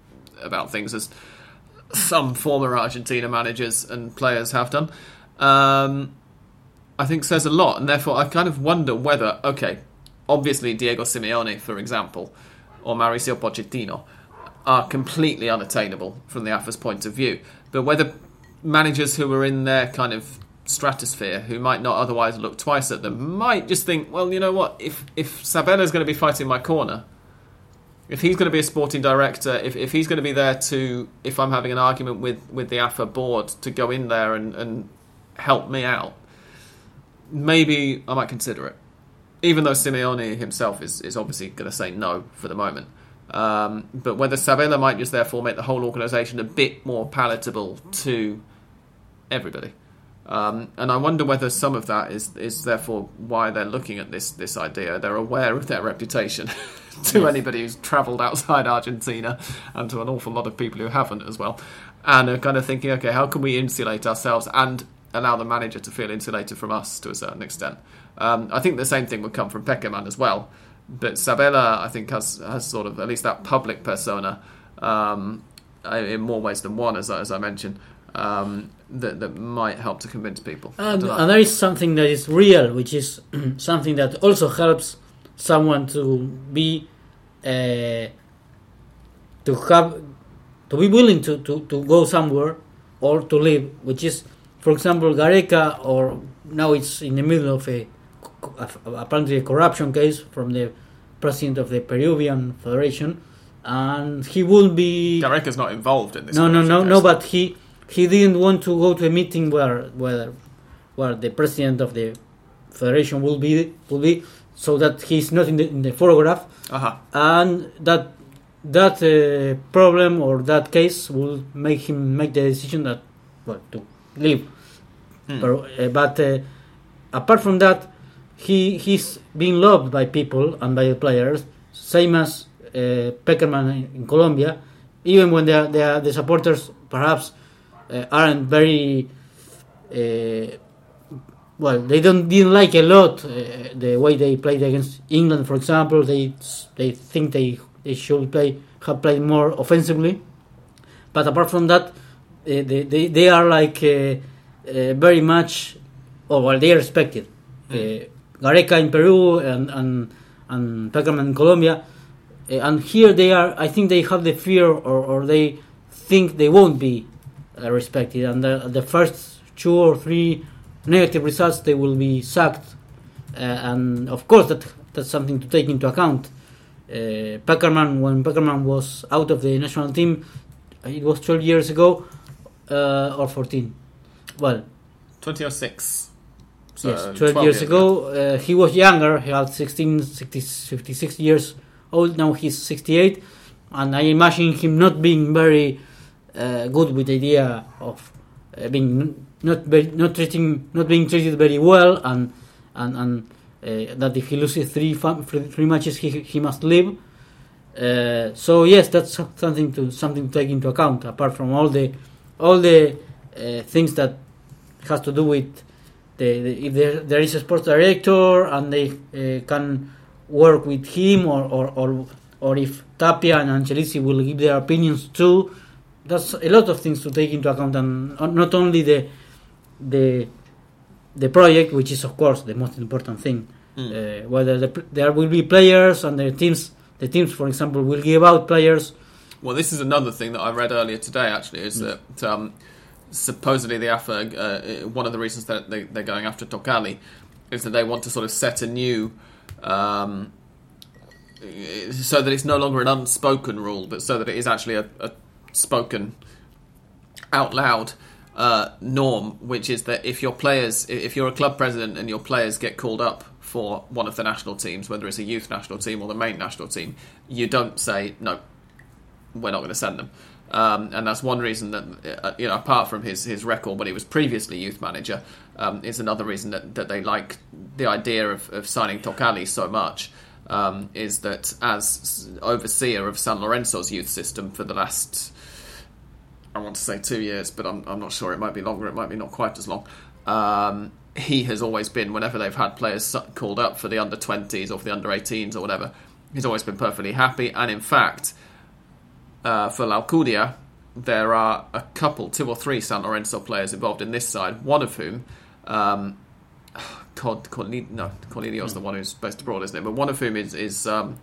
about things as some former Argentina managers and players have done, um, I think says a lot. And therefore, I kind of wonder whether, okay, obviously Diego Simeone, for example, or Mauricio Pochettino are completely unattainable from the AFA's point of view. But whether managers who are in their kind of stratosphere, who might not otherwise look twice at them, might just think, well, you know what, if if Sabella's going to be fighting my corner, if he's going to be a sporting director, if, if he's going to be there to, if I'm having an argument with, with the AFA board to go in there and, and help me out, maybe I might consider it. Even though Simeone himself is, is obviously going to say no for the moment. Um, but whether Sabella might just therefore make the whole organisation a bit more palatable to everybody. Um, and I wonder whether some of that is is therefore why they're looking at this this idea. They're aware of their reputation to Yes. anybody who's travelled outside Argentina and to an awful lot of people who haven't as well, and are kind of thinking, okay, how can we insulate ourselves and allow the manager to feel insulated from us to a certain extent? Um, I think the same thing would come from Pekerman as well, but Sabella, I think, has has sort of at least that public persona um, in more ways than one, as I, as I mentioned. Um, that, that might help to convince people. And, and there is something that is real, which is something that also helps someone to be uh, to have to be willing to, to, to go somewhere or to live, which is, for example, Gareca, or now it's in the middle of a apparently a corruption case from the president of the Peruvian Federation, and he will be Gareca's not involved in this. no, no, no, corruption no. But he he didn't want to go to a meeting where where where the president of the federation will be will be, so that he's not in the in the photograph, Uh-huh. and that that uh, problem or that case will make him make the decision that well to leave. Hmm. But, uh, but uh, apart from that, he he's being loved by people and by the players, same as uh, Pekerman in, in Colombia. Even when they are, they are, the supporters perhaps uh, aren't very uh, well, they don't didn't like a lot uh, the way they played against England, for example. They they think they they should play have played more offensively, but apart from that, they, they they are like uh, very much, or well, they are respected. Uh, Gareca in Peru and and and Pekerman in Colombia, uh, and here they are. I think they have the fear, or, or they think they won't be uh, respected, and the, the first two or three negative results they will be sacked, and of course that that's something to take into account. Uh, Pekerman, when Pekerman was out of the national team, it was 12 years ago uh, or 14. Well, 2006. So yes, 12, years ago. Uh, he was younger. He had 16, 60, 56 years old. Now he's 68, and I imagine him not being very uh, good with the idea of uh, being not very, not treating not being treated very well, and and and uh, that if he loses three three three matches, he he must leave. Uh, so yes, that's something to something to take into account. Apart from all the all the uh, things that has to do with the, the, if there, there is a sports director and they uh, can work with him or, or, or, or if Tapia and Angelici will give their opinions too. That's a lot of things to take into account and not only the the the project, which is of course the most important thing. Mm. Uh, whether the, there will be players and the teams, the teams, for example, will give out players. Well, this is another thing that I read earlier today. Actually, is Mm. that um, supposedly the AFA, uh, one of the reasons that they, they're going after Tocalli is that they want to sort of set a new, um, so that it's no longer an unspoken rule, but so that it is actually a, a spoken, out loud uh, norm, which is that if your players, if you're a club president and your players get called up for one of the national teams, whether it's a youth national team or the main national team, you don't say no we're not going to send them. Um, and that's one reason that, uh, you know, apart from his, his record when he was previously youth manager, um, is another reason that, that they like the idea of, of signing Tocalli so much. Um, is that as overseer of San Lorenzo's youth system for the last, I want to say two years, but I'm, I'm not sure. It might be longer, it might be not quite as long. Um, he has always been, whenever they've had players called up for the under 20s or for the under 18s or whatever, he's always been perfectly happy. And in fact, uh, for L'Alcudia, there are a couple, two or three San Lorenzo players involved in this side. One of whom, um, Cod, Cornelio, no, Cornelio's the one who's based abroad, isn't it? But one of whom is is um,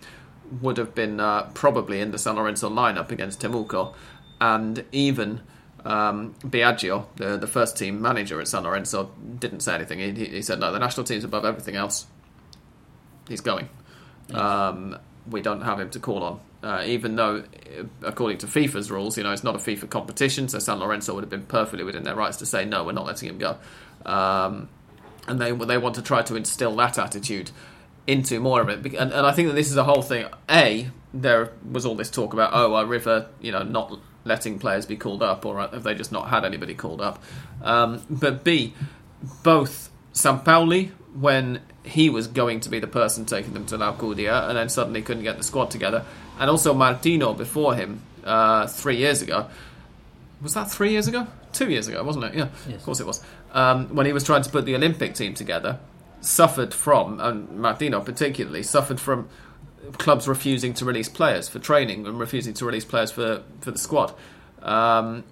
would have been uh, probably in the San Lorenzo lineup against Temuco, and even um, Biaggio, the the first team manager at San Lorenzo, didn't say anything. He, he said, "No, the national team's above everything else. He's going. Um, we don't have him to call on." Uh, even though, uh, according to FIFA's rules, you know it's not a FIFA competition, so San Lorenzo would have been perfectly within their rights to say no, we're not letting him go. Um, and they they want to try to instill that attitude into more of it. And, and I think that this is a whole thing. A, there was all this talk about oh, are River, you know, not letting players be called up, or have they just not had anybody called up? Um, but B, both Sampaoli when he was going to be the person taking them to La L'Alcudia, and then suddenly couldn't get the squad together, and also Martino before him uh, three years ago. Was that three years ago? Two years ago, wasn't it? Yeah, Yes. of course it was. Um, when he was trying to put the Olympic team together, suffered from, and Martino particularly, suffered from clubs refusing to release players for training and refusing to release players for, for the squad. Um,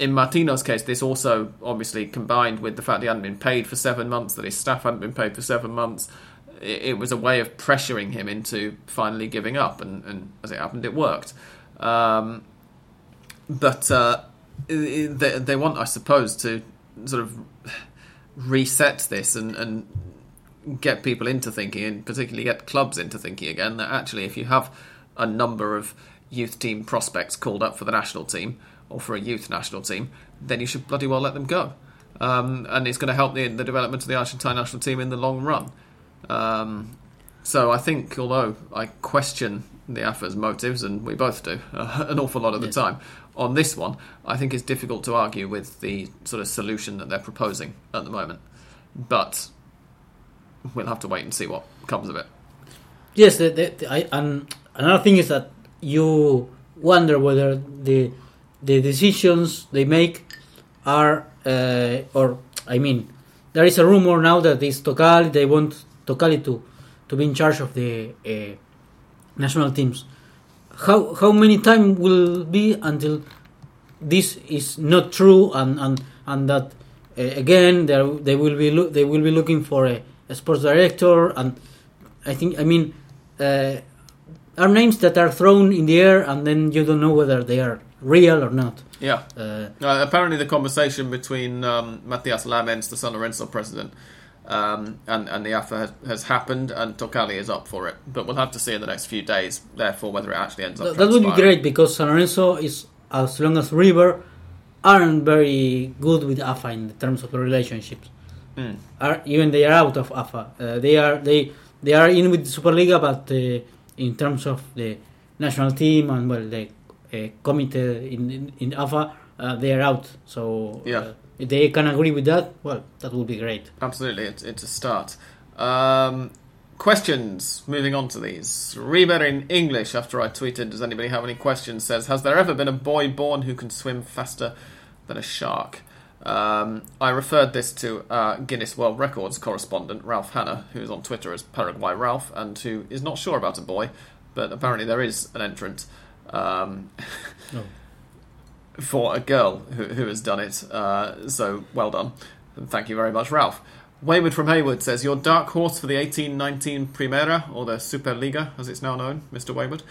in Martino's case, this also obviously combined with the fact he hadn't been paid for seven months, that his staff hadn't been paid for seven months. It, it was a way of pressuring him into finally giving up, and, and as it happened, it worked. Um, but uh, they, they want, I suppose, to sort of reset this and, and get people into thinking, and particularly get clubs into thinking again that actually, if you have a number of youth team prospects called up for the national team or for a youth national team, then you should bloody well let them go. Um, and it's going to help the, the development of the Argentine national team in the long run. Um, so I think, although I question the AFA's motives, and we both do uh, an awful lot of the Yes. time, on this one, I think it's difficult to argue with the sort of solution that they're proposing at the moment. But we'll have to wait and see what comes of it. Yes, the, the, I, and another thing is that you wonder whether the the decisions they make are, uh, or I mean, there is a rumor now that this Tocalli they want Tocalli to to be in charge of the uh, national teams. How how many time will be until this is not true and and and that uh, again there they will be they will be looking for a, a sports director and I think I mean uh, are names that are thrown in the air and then you don't know whether they are real or not. Yeah. Uh, Uh, apparently, the conversation between um, Matias Lammens, the San Lorenzo president, um, and, and the AFA has, has happened, and Tocalli is up for it. But we'll have to see in the next few days, therefore, whether it actually ends up. Th- that would be great because San Lorenzo is as long as River aren't very good with AFA in terms of the relationships. Mm. Are even they are out of AFA. Uh, they are they they are in with the Superliga, but uh, in terms of the national team and well the uh, committee in in, in AFA, uh, they are out. So Yeah. If they can agree with that, well, that would be great. Absolutely, it's, it's a start. Um, questions. Moving on to these. Reber in English. After I tweeted, does anybody have any questions? Says, has there ever been a boy born who can swim faster than a shark? Um, I referred this to uh, Guinness World Records correspondent Ralph Hannah, who is on Twitter as Paraguay Ralph, and who is not sure about a boy, but apparently there is an entrant. Um, No. for a girl who, who has done it. Uh, so well done. Thank you very much, Ralph. Wayward from Haywood says, Your dark horse for the 1819 Primera, or the Superliga as it's now known, Mr. Wayward.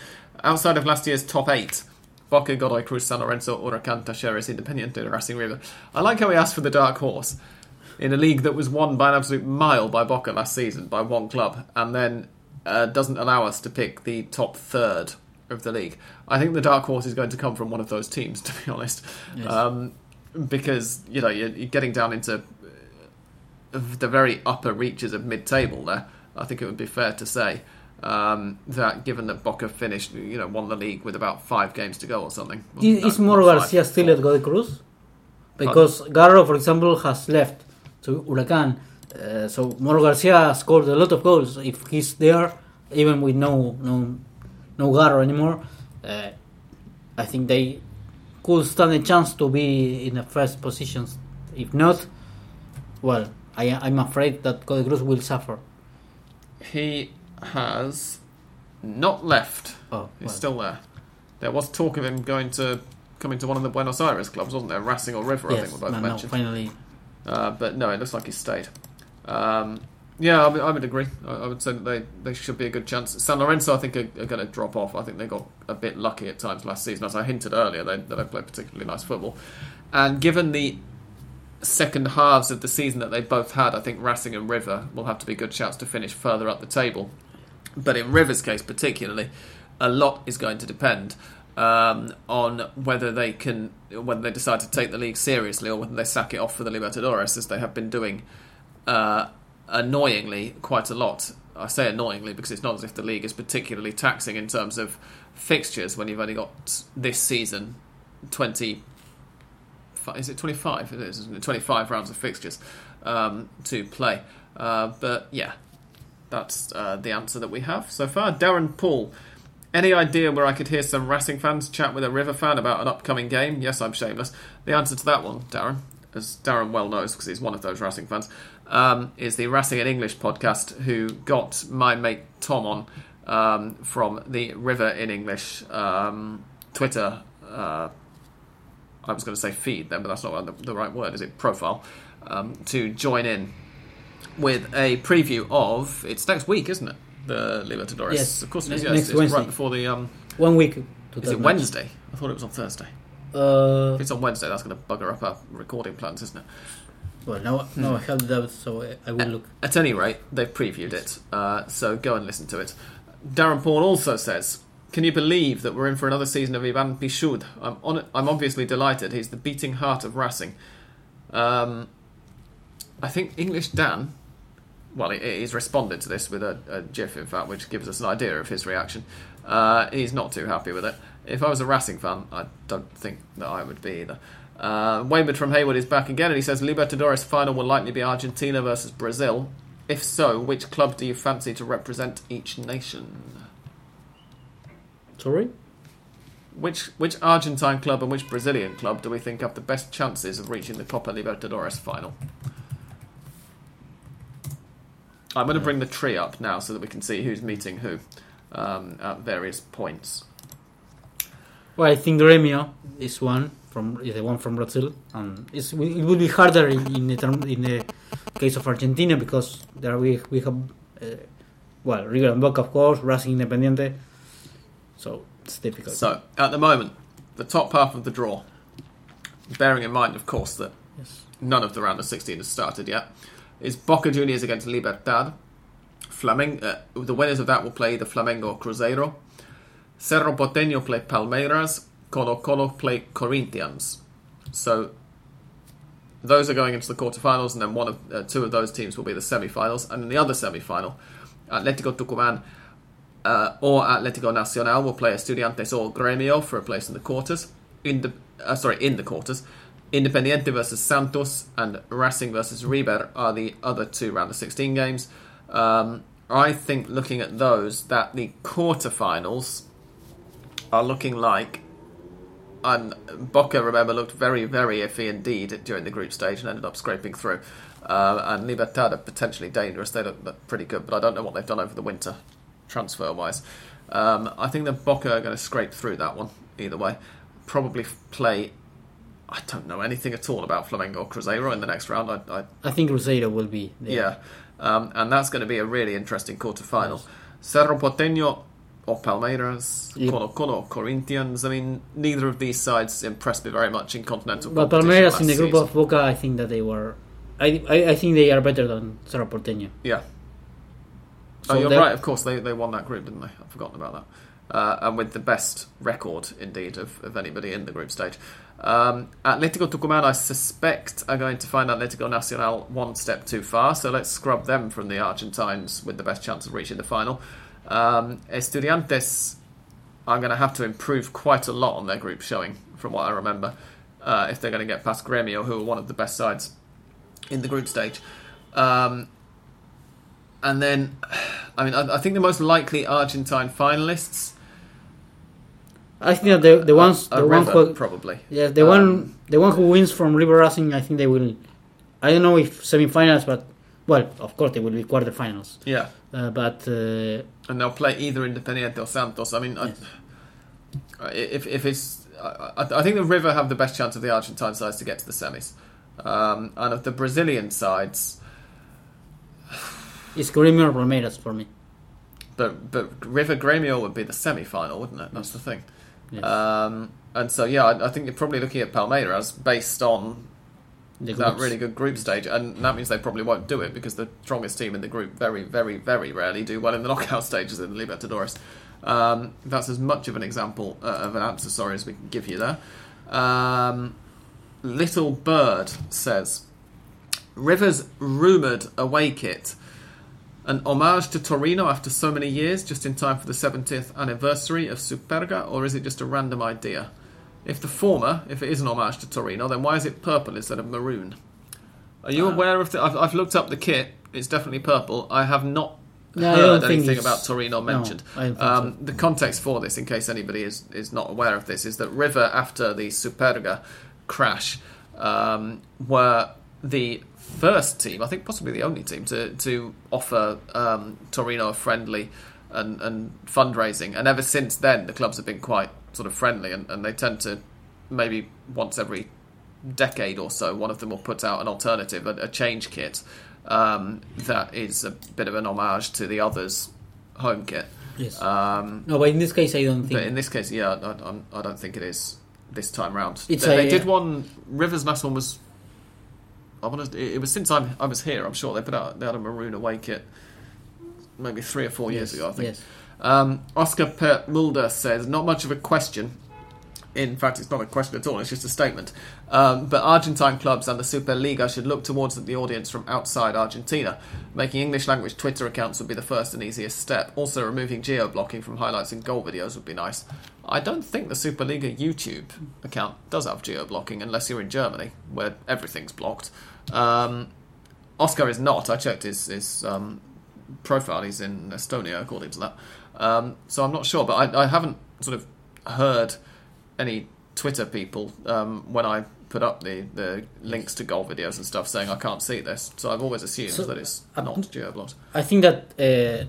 Outside of last year's top eight, Boca, Godoy Cruz, San Lorenzo, Huracan, Talleres, Independiente, Racing River. I like how he asked for the dark horse in a league that was won by an absolute mile by Boca last season, by one club, and then uh, doesn't allow us to pick the top third of the league. I think the dark horse is going to come from one of those teams, to be honest, Yes. um, because you know you're, you're getting down into uh, the very upper reaches of mid-table. There, I think it would be fair to say um, that given that Boca finished, you know, won the league with about five games to go or something. Is, no, Morro Garcia still at Godoy Cruz? Because Garro, for example, has left to Huracan. Uh, so Morro Garcia scored a lot of goals. If he's there, even with no no no Garro anymore, uh, I think they could stand a chance to be in the first positions. If not, well, I, I'm afraid that Godoy Cruz will suffer. He has not left. Oh, He's well. still there. There was talk of him going to coming to one of the Buenos Aires clubs, wasn't there? Racing or River, I yes, think were both no, no, mentioned. finally. Uh, but no, it looks like he stayed. Um, yeah, I would, I would agree. I, I would say that they, they should be a good chance. San Lorenzo, I think, are, are going to drop off. I think they got a bit lucky at times last season. As I hinted earlier, they, they don't play particularly nice football. And given the second halves of the season that they both had, I think Racing and River will have to be good shouts to finish further up the table. But in River's case, particularly, a lot is going to depend um, on whether they can, whether they decide to take the league seriously or whether they sack it off for the Libertadores, as they have been doing uh, annoyingly quite a lot. I say annoyingly because it's not as if the league is particularly taxing in terms of fixtures when you've only got this season twenty. Is it twenty five? It is isn't it? twenty five rounds of fixtures um, to play. Uh, but yeah, that's uh, the answer that we have so far. Darren Paul. Any idea where I could hear some Racing fans chat with a River fan about an upcoming game? Yes, I'm shameless. The answer to that one, Darren, as Darren well knows because he's one of those Racing fans, um, is the Racing in English podcast who got my mate Tom on um, from the River in English um, Twitter. Uh, I was going to say feed then, but that's not the, the right word, is it? Profile um, to join in with a preview of it's next week, isn't it? The Libertadores. Yes. of course it is. Yes, next it's Wednesday. right before the. Um, One week. To is it match. Wednesday? I thought it was on Thursday. Uh, If it's on Wednesday, that's going to bugger up our recording plans, isn't it? Well, now, now I have the doubts, so I, I will look. At any rate, they've previewed it, uh, so go and listen to it. Darren Paul also says, "Can you believe that we're in for another season of Ivan Pillud? I'm on. I'm obviously delighted. He's the beating heart of Racing. Um, I think English Dan, well, he, he's responded to this with a, a GIF, in fact, which gives us an idea of his reaction. Uh, he's not too happy with it. If I was a Racing fan, I don't think that I would be either." Uh, Waymond from Hayward is back again, and he says Libertadores final will likely be Argentina versus Brazil. If so, which club do you fancy to represent each nation? Sorry? Which which Argentine club and which Brazilian club do we think have the best chances of reaching the Copa Libertadores final? I'm going to bring the tree up now so that we can see who's meeting who um, at various points. Well, I think Gremio is one from is the one from Brazil, and it's, it will be harder in, in the term, in the case of Argentina because there we we have uh, well River and Boca of course, Racing Independiente, so it's difficult. So, at the moment, the top half of the draw, bearing in mind, of course, that yes. none of the round of 16 has started yet, is Boca Juniors against Libertad. Flamen- uh, the winners of that will play the Flamengo Cruzeiro. Cerro Porteño play Palmeiras. Colo Colo play Corinthians. So those are going into the quarterfinals, and then one of uh, two of those teams will be the semi-finals, and in the other semi-final, Atletico Tucumán uh, or Atletico Nacional will play Estudiantes or Gremio for a place in the quarters. In the uh, sorry, in the quarters. Independiente versus Santos and Racing versus River are the other two round of 16 games. Um, I think looking at those, that the quarterfinals are looking like. And Boca, remember, looked very, very iffy indeed during the group stage and ended up scraping through. Uh, and Libertad are potentially dangerous. They look, pretty good, but I don't know what they've done over the winter, transfer wise. Um, I think that Boca are going to scrape through that one either way. Probably play. I don't know anything at all about Flamengo or Cruzeiro in the next round. I, I I think Cruzeiro will be there. yeah, um, and that's going to be a really interesting quarter final. Cerro Porteño or Palmeiras, Yeah. Colo Corinthians. I mean, neither of these sides impressed me very much in continental. But Palmeiras in the group season. of Boca, I think that they were. I, I, I think they are better than Cerro Porteño. yeah. So oh, you're right. Of course, they they won that group, didn't they? I've forgotten about that. Uh, and with the best record, indeed, of, of anybody in the group stage. Um, Atletico Tucumán, I suspect, are going to find Atletico Nacional one step too far, so let's scrub them from the Argentines with the best chance of reaching the final. Um, Estudiantes are going to have to improve quite a lot on their group showing, from what I remember, uh, if they're going to get past Gremio, who are one of the best sides in the group stage. Um, and then, I mean, I, I think the most likely Argentine finalists I think that the the ones are the one who probably. yeah the Um, one the one who wins from River Racing, I think they will. I don't know if semifinals, but well, of course they will be quarterfinals. Yeah, but uh, and they'll play either Independiente or Santos. I mean, I- Yes. I- if if it's I, I think the River have the best chance of the Argentine sides to get to the semis, um, and of the Brazilian sides, It's Grêmio or Palmeiras for me. but but River Grêmio would be the semi final, wouldn't it? That's the thing. Yes. Um, and so yeah, I, I think you're probably looking at Palmeiras based on the that groups. really good group stage, and that means they probably won't do it because the strongest team in the group very, very, very rarely do well in the knockout stages in the Libertadores. Um, that's as much of an example uh, of an answer, sorry, as we can give you there. Um, Little Bird says Rivers rumoured away kit. An homage to Torino after so many years, just in time for the 70th anniversary of Superga, or is it just a random idea? If the former, if it is an homage to Torino, then why is it purple instead of maroon? Are you Uh, aware of the? I've, I've looked up the kit. It's definitely purple. I have not No, heard anything about Torino mentioned. Think um, The context for this, in case anybody is, is not aware of this, is that River, after the Superga crash, um, were the first team, I think possibly the only team, to, to offer um, Torino a friendly and, and fundraising. And ever since then, the clubs have been quite sort of friendly, and, and they tend to maybe once every decade or so, one of them will put out an alternative, a, a change kit um, that is a bit of an homage to the others' home kit. Yes. Um, no, but in this case, I don't think. but in this case, yeah, I, I'm- don't think it is this time round. They, a- they did one. Rivers last one was. I want to. It was since I'm, I was here. I'm sure they put out. They had a maroon away kit, maybe three or four years ago. I think. Yes. Um, Oscar Per Mulder says, not much of a question. In fact, it's not a question at all, it's just a statement. Um, but Argentine clubs and the Superliga should look towards the audience from outside Argentina. Making English language Twitter accounts would be the first and easiest step. Also, removing geo blocking from highlights and goal videos would be nice. I don't think the Superliga YouTube account does have geo blocking unless you're in Germany, where everything's blocked. Um, Oscar is not. I checked his, his um, profile. He's in Estonia, according to that. Um, so I'm not sure, but I, I haven't sort of heard any Twitter people um, when I put up the, the links to goal videos and stuff saying I can't see this. So I've always assumed So, that it's uh, not geoblocked. I think that uh,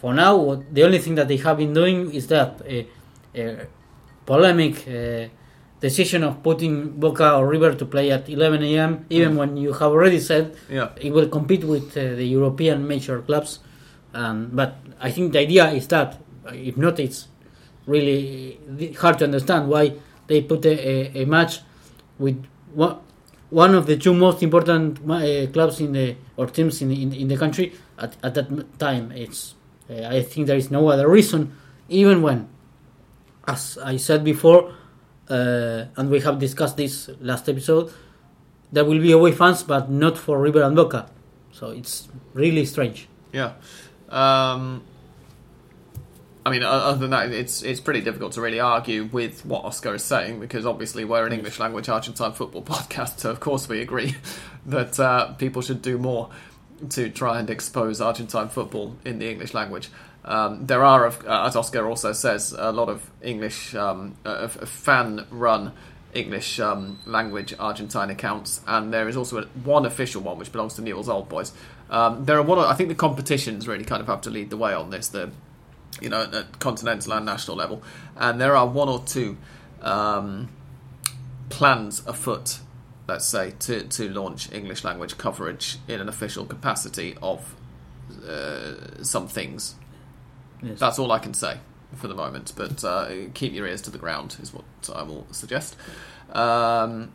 for now, what, the only thing that they have been doing is that uh, uh, polemic uh, decision of putting Boca or River to play at 11 a.m., even Mm. when you have already said Yeah, it will compete with uh, the European major clubs. Um, but I think the idea is that, uh, if not, it's really hard to understand why they put a, a, a match with one, one of the two most important uh, clubs in the or teams in, in, in the country at, at that time. It's uh, I think there is no other reason, even when, as I said before, uh, and we have discussed this last episode, there will be away fans, but not for River and Boca. So it's really strange. yeah. Um, I mean, other than that, it's it's pretty difficult to really argue with what Oscar is saying because obviously we're an English language Argentine football podcast, so of course we agree that uh, people should do more to try and expose Argentine football in the English language. Um, there are, uh, as Oscar also says, a lot of English um, uh, fan-run English um, language Argentine accounts, and there is also one official one which belongs to Newell's Old Boys. Um, there are one. I think the competitions really kind of have to lead the way on this. The you know at continental and national level, and there are one or two um, plans afoot let's say, to, to launch English language coverage in an official capacity of uh, some things. Yes. That's all I can say for the moment, but uh, keep your ears to the ground is what I will suggest. Um,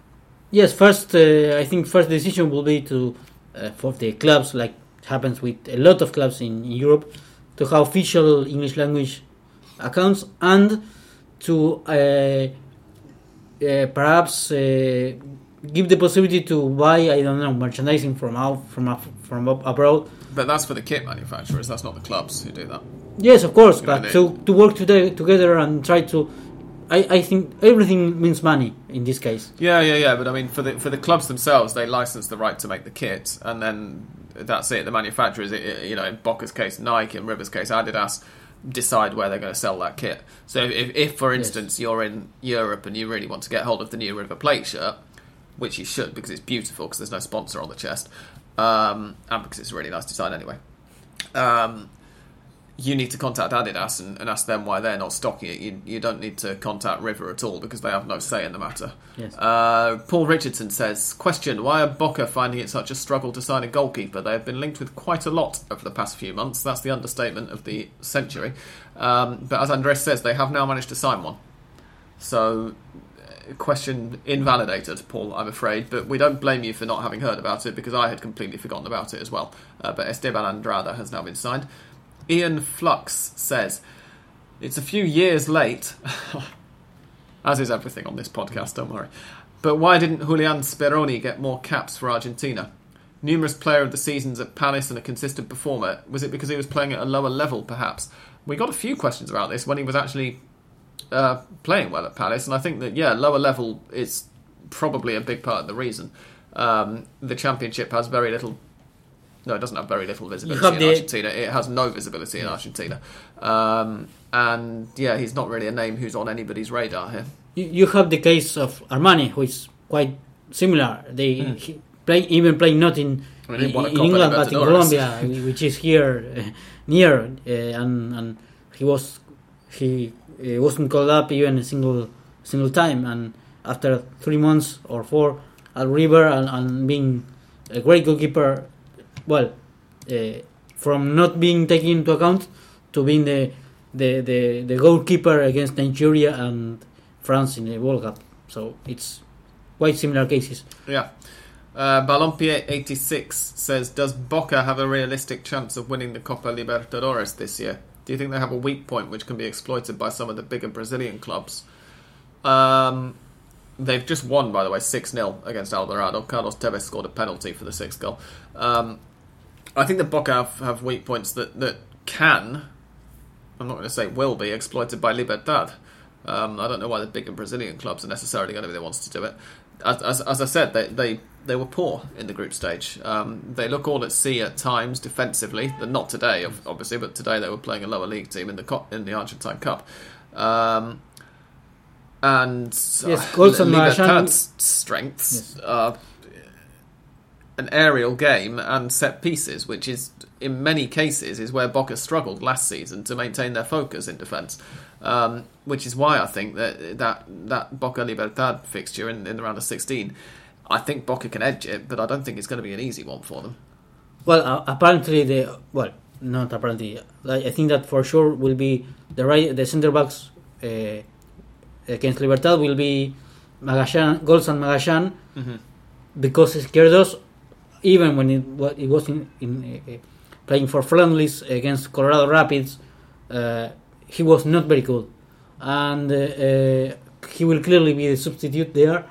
Yes, first uh, I think first decision will be to uh, for the clubs, like happens with a lot of clubs in Europe, to have official English language accounts and to uh, uh, perhaps uh, give the possibility to buy I don't know merchandising from out from up, from up abroad. but that's for the kit manufacturers, that's not the clubs who do that. Yes, of course, You know, but to to work together together and try to. I, I think everything means money in this case. Yeah, yeah, yeah. But I mean, for the for the clubs themselves, they license the right to make the kit, and then that's it. The manufacturers, you know, in Boca's case, Nike, in Rivers' case, Adidas, decide where they're going to sell that kit. So if, if for Yes. instance, you're in Europe and you really want to get hold of the new River Plate shirt, which you should because it's beautiful because there's no sponsor on the chest, um, and because it's a really nice design anyway. Um, you need to contact Adidas and, and, ask them why they're not stocking it. You, you don't need to contact River at all because they have no say in the matter. Yes. Uh, Paul Richardson says, Question Why are Boca finding it such a struggle to sign a goalkeeper? They have been linked with quite a lot over the past few months. That's the understatement of the century. Um, but as Andres says, they have now managed to sign one. So, uh, question invalidated, Paul, I'm afraid. But we don't blame you for not having heard about it because I had completely forgotten about it as well. Uh, but Esteban Andrada has now been signed. Ian Flux says, It's a few years late, as is everything on this podcast, don't worry. But why didn't Julian Speroni get more caps for Argentina? Numerous player of the seasons at Palace and a consistent performer. Was it because he was playing at a lower level, perhaps? We got a few questions about this when he was actually uh, playing well at Palace, and I think that, yeah, lower level is probably a big part of the reason. Um, the Championship has very little no, it doesn't have very little visibility in the... Argentina. It has no visibility in Argentina. Um, and yeah, he's not really a name who's on anybody's radar here. You, you have the case of Armani, who is quite similar. They mm. play even playing not in, I mean, in, in England but in Colombia, which is here uh, near, uh, and and he was he uh, wasn't called up even a single single time, and after three months or four at River and, and being a great goalkeeper well, uh, from not being taken into account to being the, the, the, the goalkeeper against Nigeria and France in the World Cup. So it's quite similar cases. Yeah. Uh, Balompier86 says, Does Boca have a realistic chance of winning the Copa Libertadores this year? Do you think they have a weak point which can be exploited by some of the bigger Brazilian clubs? Um, they've just won, by the way, 6 0 against Alvarado. Carlos Tevez scored a penalty for the sixth goal. Um, I think the Boca have, have weak points that, that can, I'm not going to say will be, exploited by Libertad. Um, I don't know why the bigger Brazilian clubs are necessarily going to be the ones to do it. As, as, as I said, they, they, they were poor in the group stage. Um, they look all at sea at times defensively. Not today, obviously, but today they were playing a lower league team in the in the Argentine Cup. Um, and yes, uh, Libertad's strengths yes. are an aerial game and set pieces, which is in many cases is where Boca struggled last season to maintain their focus in defence. Um, which is why I think that that that Boca Libertad fixture in, in the round of 16, I think Boca can edge it, but I don't think it's going to be an easy one for them. Well, uh, apparently the well, not apparently. I think that for sure will be the right the centre backs uh, against Libertad will be Magallan, Golsan Magallan, mm-hmm. because Izquierdoz even when it, it was in, in uh, playing for friendlies against Colorado Rapids, uh, he was not very good, and uh, uh, he will clearly be the substitute there.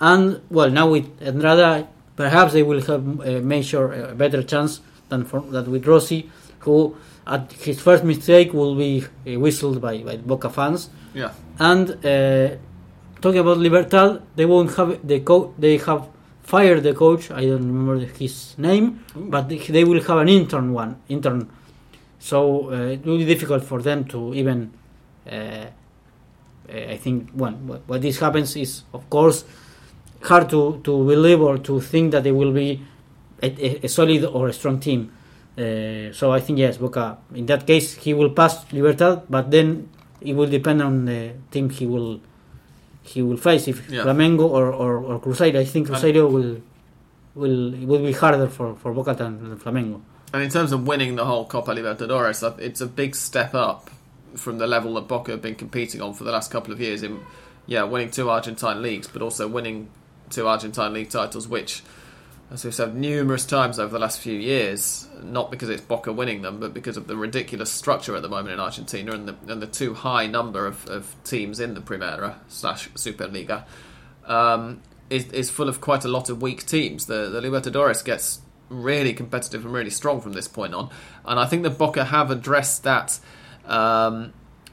And well, now with Andrada, perhaps they will have a measure a better chance than for, that with Rossi, who at his first mistake will be whistled by, by Boca fans. Yeah. And uh, talking about Libertad, they won't have the co- they have fired the coach. I don't remember his name, but they will have an intern one intern. So uh, it will be difficult for them to even. Uh, I think when what this happens is of course hard to, to believe or to think that they will be a, a solid or a strong team. Uh, so I think yes, Boca. In that case, he will pass Libertad, but then it will depend on the team he will he will face if yeah. Flamengo or, or, or Cruzeiro. I think Cruzeiro will will it will be harder for, for Boca than, than Flamengo. And in terms of winning the whole Copa Libertadores, it's a big step up from the level that Boca have been competing on for the last couple of years. In yeah, winning two Argentine leagues, but also winning two Argentine league titles, which as we've said numerous times over the last few years, not because it's Boca winning them, but because of the ridiculous structure at the moment in Argentina and the, and the too high number of, of teams in the Primera slash Superliga, um, is, is full of quite a lot of weak teams. The, the Libertadores gets really competitive and really strong from this point on, and I think that Boca have addressed that. Um,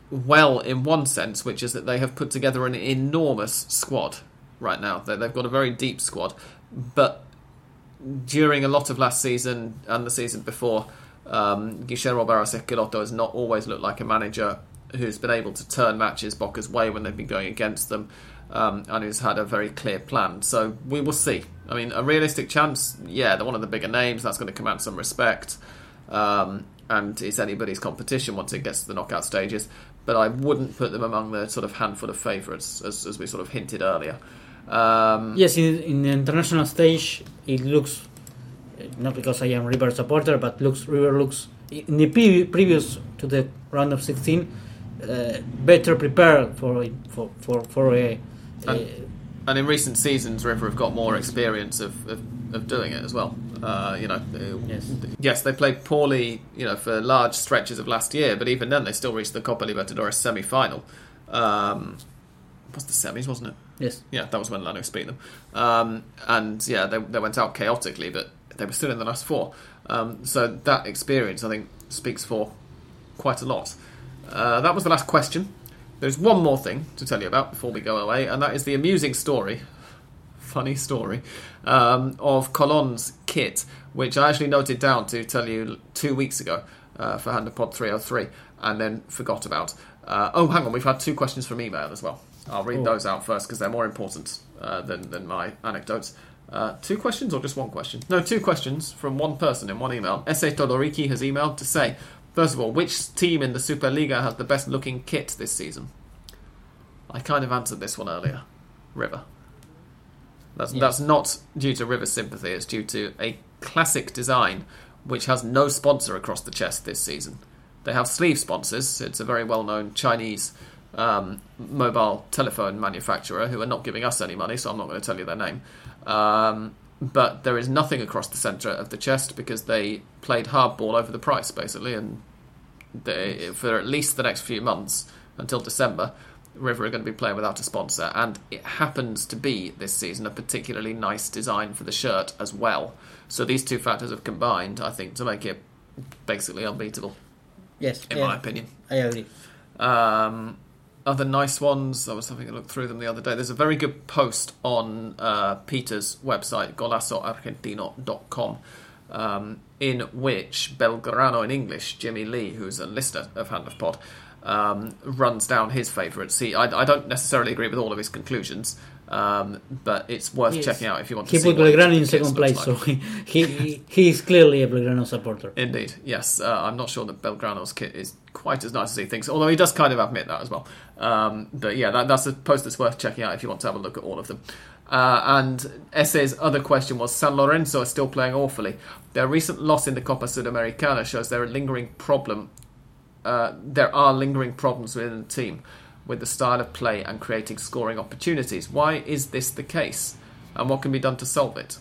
well, in one sense, which is that they have put together an enormous squad right now. They've got a very deep squad, but during a lot of last season and the season before, um, Guillermo Barros Schelotto has not always looked like a manager who's been able to turn matches Boca's way when they've been going against them, um, and who's had a very clear plan. So we will see. I mean, a realistic chance, yeah, they're one of the bigger names. That's going to command some respect. Um, and it's anybody's competition once it gets to the knockout stages. But I wouldn't put them among the sort of handful of favourites, as, as we sort of hinted earlier. Um, Yes, in, in the international stage, it looks not because I am River supporter, but looks River looks in the pre- previous to the round of 16 uh, better prepared for for for for a. a And- And in recent seasons, River have got more experience of, of, of doing it as well. Uh, you know, Yes. yes, they played poorly, you know, for large stretches of last year, but even then, they still reached the Copa Libertadores semi-final. Um, was the semis, wasn't it? Yes, Yeah, that was when Lanús beat them. Um, and yeah, they, they went out chaotically, but they were still in the last four. Um, so that experience, I think, speaks for quite a lot. Uh, that was the last question. There's one more thing to tell you about before we go away, and that is the amusing story, funny story, um, of Colon's kit, which I actually noted down to tell you two weeks ago uh, for Hand of Pod 303, and then forgot about. Uh, oh, hang on, we've had two questions from email as well. I'll read those out first because they're more important uh, than, than my anecdotes. Uh, two questions or just one question? No, two questions from one person in one email. S.A. Todoriki has emailed to say, first of all, which team in the Superliga has the best looking kit this season? I kind of answered this one earlier. River. That's, Yeah. that's not due to River sympathy, it's due to a classic design which has no sponsor across the chest this season. They have sleeve sponsors. It's a very well known Chinese um, mobile telephone manufacturer who are not giving us any money, so I'm not going to tell you their name. Um, but there is nothing across the centre of the chest because they played hardball over the price, basically, and they, for at least the next few months until December, River are going to be playing without a sponsor, and it happens to be this season a particularly nice design for the shirt as well. So these two factors have combined, I think, to make it basically unbeatable, yes, in yeah, my opinion. I agree. Um, other nice ones, I was having a look through them the other day. There's a very good post on uh, Peter's website, golazoargentino.com, um, in which Belgrano in English, Jimmy Lee, who's a listener of Hand of Pod, um, runs down his favourites. See, I, I don't necessarily agree with all of his conclusions, um, but it's worth Yes. checking out if you want to He see put what Belgrano in second place, like. so he, he he is clearly a Belgrano supporter. Indeed, yes. Uh, I'm not sure that Belgrano's kit is quite as nice as he thinks, although he does kind of admit that as well. Um, but yeah, that, that's a post that's worth checking out if you want to have a look at all of them. Uh, and Esse's other question was San Lorenzo is still playing awfully. Their recent loss in the Copa Sudamericana shows there a lingering problem. Uh, there are lingering problems within the team with the style of play and creating scoring opportunities. Why is this the case? And what can be done to solve it?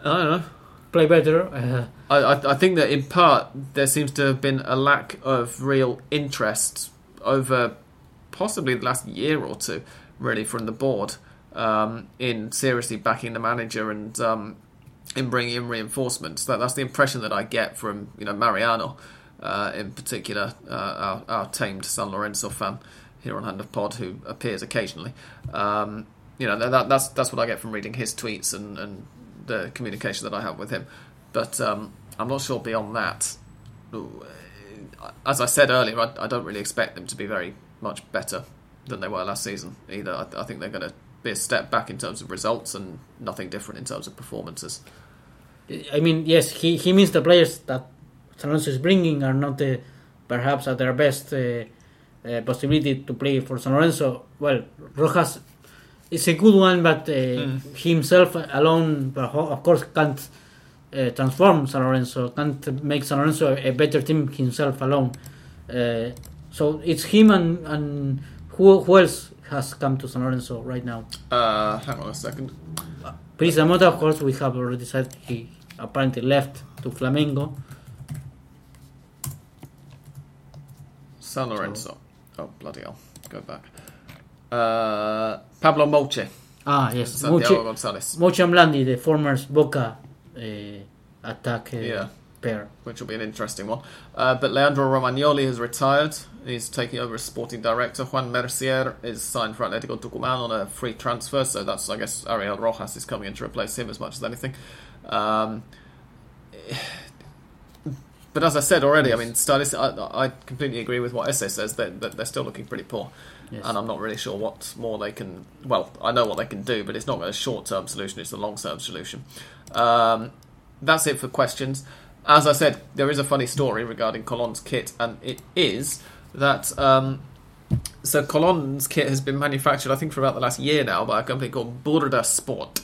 I don't know. Play better. Uh, I, I, I think that in part there seems to have been a lack of real interest over possibly the last year or two, really, from the board um, in seriously backing the manager and um, in bringing in reinforcements. That, that's the impression that I get from you know Mariano, uh, in particular, uh, our, our tamed San Lorenzo fan here on Hand of Pod, who appears occasionally. Um, you know that, that's that's what I get from reading his tweets and, and the communication that I have with him. But um, I'm not sure beyond that. As I said earlier, I, I don't really expect them to be very much better than they were last season either. I, I think they're going to be a step back in terms of results and nothing different in terms of performances. I mean, yes, he, he means the players that San Lorenzo is bringing are not uh, perhaps at their best uh, uh, possibility to play for San Lorenzo. Well, Rojas is a good one, but uh, he himself alone, of course, can't uh, transform San Lorenzo, can't make San Lorenzo a better team himself alone. Uh, so it's him and, and who, who else has come to San Lorenzo right now? Uh, hang on a second. da Motta, of course, we have already said he apparently left to Flamengo. San Lorenzo. Oh, bloody hell. Go back. Uh, Pablo Mouche. Ah, yes. Santiago Moche, Gonzalez. Moche Amblandi, the former Boca uh, attack uh, Yeah. pair. which will be an interesting one. Uh, but Leandro Romagnoli has retired. He's taking over as sporting director. Juan Mercier is signed for Atletico Tucumán on a free transfer, so that's, I guess, Ariel Rojas is coming in to replace him as much as anything. Um, but as I said already, I mean, stylistic, I, I completely agree with what Esse says, that, that they're still looking pretty poor. Yes. And I'm not really sure what more they can. Well, I know what they can do, but it's not a short term solution, it's a long term solution. Um, that's it for questions. as I said, there is a funny story regarding Colon's kit, and it is that um, so Colon's kit has been manufactured, I think, for about the last year now by a company called Burda Sport,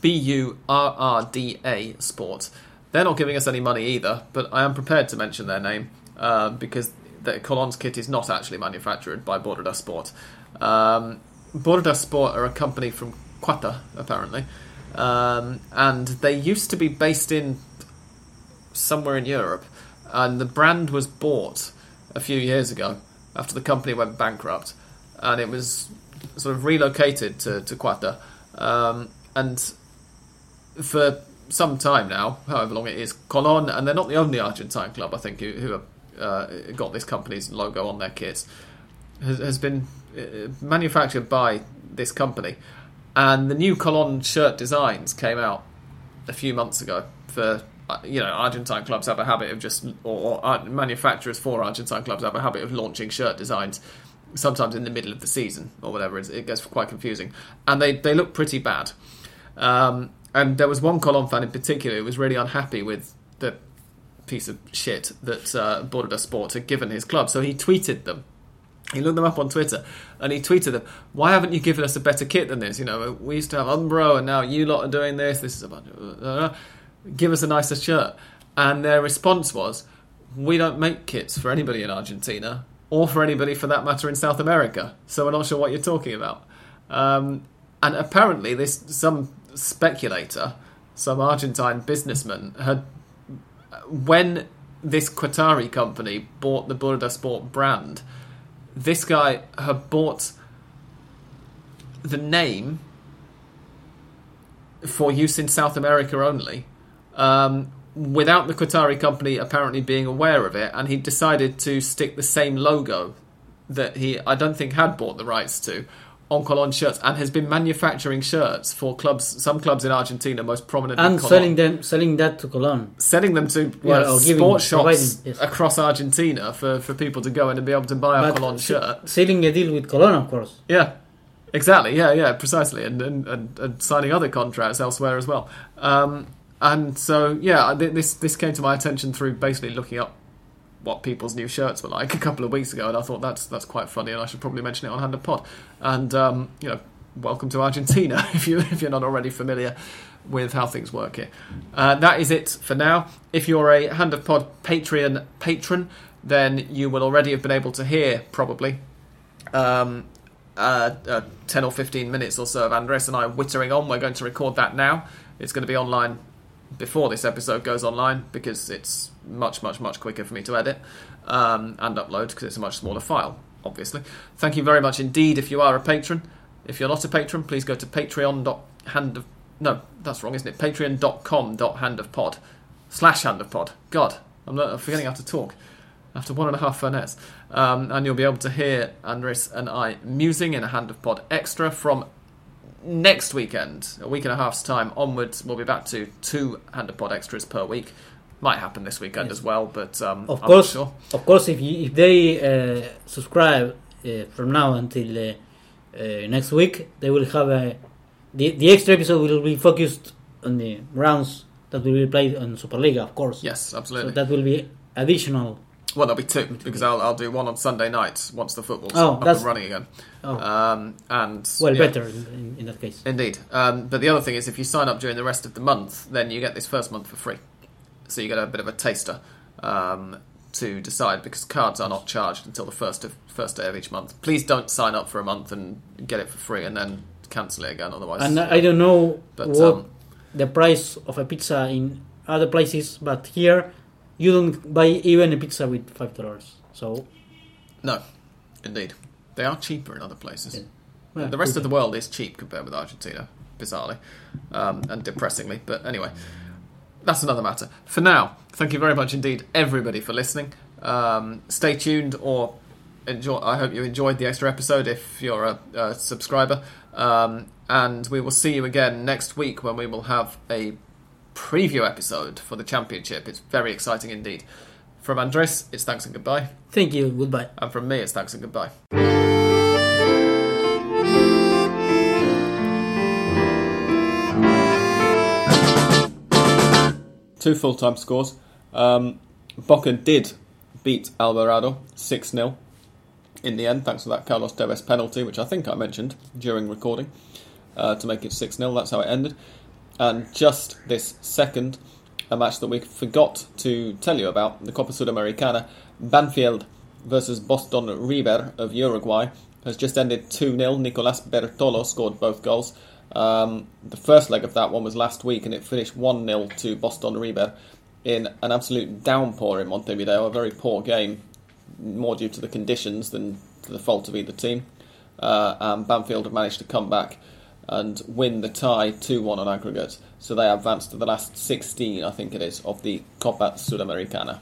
B U R R D A Sport. They're not giving us any money either, but I am prepared to mention their name uh, because the Colon's kit is not actually manufactured by Burda Sport. Um, Sport are a company from Qatar, apparently, um, and they used to be based in somewhere in Europe, and the brand was bought a few years ago after the company went bankrupt, and it was sort of relocated to to Qatar, um, and for some time now, however long it is, Colon, and they're not the only Argentine club I think who, who have uh, got this company's logo on their kits, has, has been uh, manufactured by this company, and the new Colon shirt designs came out a few months ago for uh, you know, Argentine clubs have a habit of just, or, or uh, manufacturers for Argentine clubs have a habit of launching shirt designs sometimes in the middle of the season or whatever. It's, it gets quite confusing, and they they look pretty bad. Um, and there was one Colon fan in particular who was really unhappy with the piece of shit that uh, Burda Sport had given his club, so he tweeted them. He looked them up on Twitter and he tweeted them, Why haven't you given us a better kit than this? You know, we used to have Umbro and now you lot are doing this. This is a bunch of. Uh, give us a nicer shirt. And their response was, we don't make kits for anybody in Argentina or for anybody for that matter in South America. So we're not sure what you're talking about. Um, and apparently, this some speculator, some Argentine businessman, had when this Qatari company bought the Burda Sport brand, this guy had bought the name for use in South America only um, without the Qatari company apparently being aware of it, and he decided to stick the same logo that he, I don't think, had bought the rights to on Colon shirts, and has been manufacturing shirts for clubs, some clubs in Argentina, most prominent and selling them, selling that to Colon. selling them to Well, well, or giving- sports shops yes. across Argentina for, for people to go in and be able to buy a But Colon shirt. Sealing a deal with Colon, of course. Yeah, exactly. Yeah, yeah, precisely, and and, and, and signing other contracts elsewhere as well. Um, and so, yeah, this this came to my attention through basically looking up what people's new shirts were like a couple of weeks ago, and I thought that's that's quite funny, and I should probably mention it on Hand of Pod. And um, you know, welcome to Argentina if you if you're not already familiar with how things work here. Uh, that is it for now. If you're a Hand of Pod Patreon patron, then you will already have been able to hear probably um, uh, uh, 10 or 15 minutes or so of Andres and I wittering on. We're going to record that now. It's going to be online before this episode goes online because it's much, much, much quicker for me to edit um, and upload because it's a much smaller file, obviously. Thank you very much indeed if you are a patron. If you're not a patron, please go to patreon.hand of... No, that's wrong, isn't it? Patreon.com.handofpod slash handofpod. God, I'm, I'm forgetting how to talk after one and a half Fernets. Um, and you'll be able to hear Andres and I musing in a Hand of Pod Extra from next weekend, a week and a half's time onwards. We'll be back to two Hand of Pod Extras per week. Might happen this weekend Yes. as well, but um, Of I'm course, not sure. of course, if you, if they uh, subscribe uh, from now until uh, uh, next week, they will have a the the extra episode will be focused on the rounds that will be played on Superliga, of course. Yes, So absolutely. that will be additional. well, there'll be two because I'll, I'll do one on Sunday night once the football's Oh, up and running again. Oh, Um, and well, yeah. better in, in, in that case. Indeed. Um, but the other thing is, if you sign up during the rest of the month, then you get this first month for free. So you get a bit of a taster um, to decide because cards are not charged until the first of first day of each month. Please don't sign up for a month and get it for free and then cancel it again. Otherwise, And I don't know But, what um, the price of a pizza in other places, but here you don't buy even a pizza with five dollars. So no, indeed, they are cheaper in other places. Yeah. well, the rest of the world is cheap compared with Argentina, bizarrely um, and depressingly. But anyway, that's another matter. For now, thank you very much indeed, everybody, for listening. Um, stay tuned, or enjoy. I hope you enjoyed the extra episode if you're a, a subscriber. Um, and we will see you again next week when we will have a preview episode for the championship. It's very exciting indeed. From Andres, it's thanks and goodbye. Thank you. Goodbye. And from me, it's thanks and goodbye. Two full time scores. Um, Boca did beat Alvarado 6 0 in the end, thanks to that Carlos Tevez penalty, which I think I mentioned during recording, uh, to make it 6 0. That's how it ended. And just this second, a match that we forgot to tell you about, the Copa Sudamericana, Banfield versus Boston River of Uruguay, has just ended 2 0. Nicolas Bertolo scored both goals. Um, the first leg of that one was last week, and it finished 1 0 to Boston River in an absolute downpour in Montevideo, a very poor game, more due to the conditions than to the fault of either team. Uh, and Banfield have managed to come back and win the tie 2 1 on aggregate. So they advanced to the last 16, I think it is, of the Copa Sudamericana.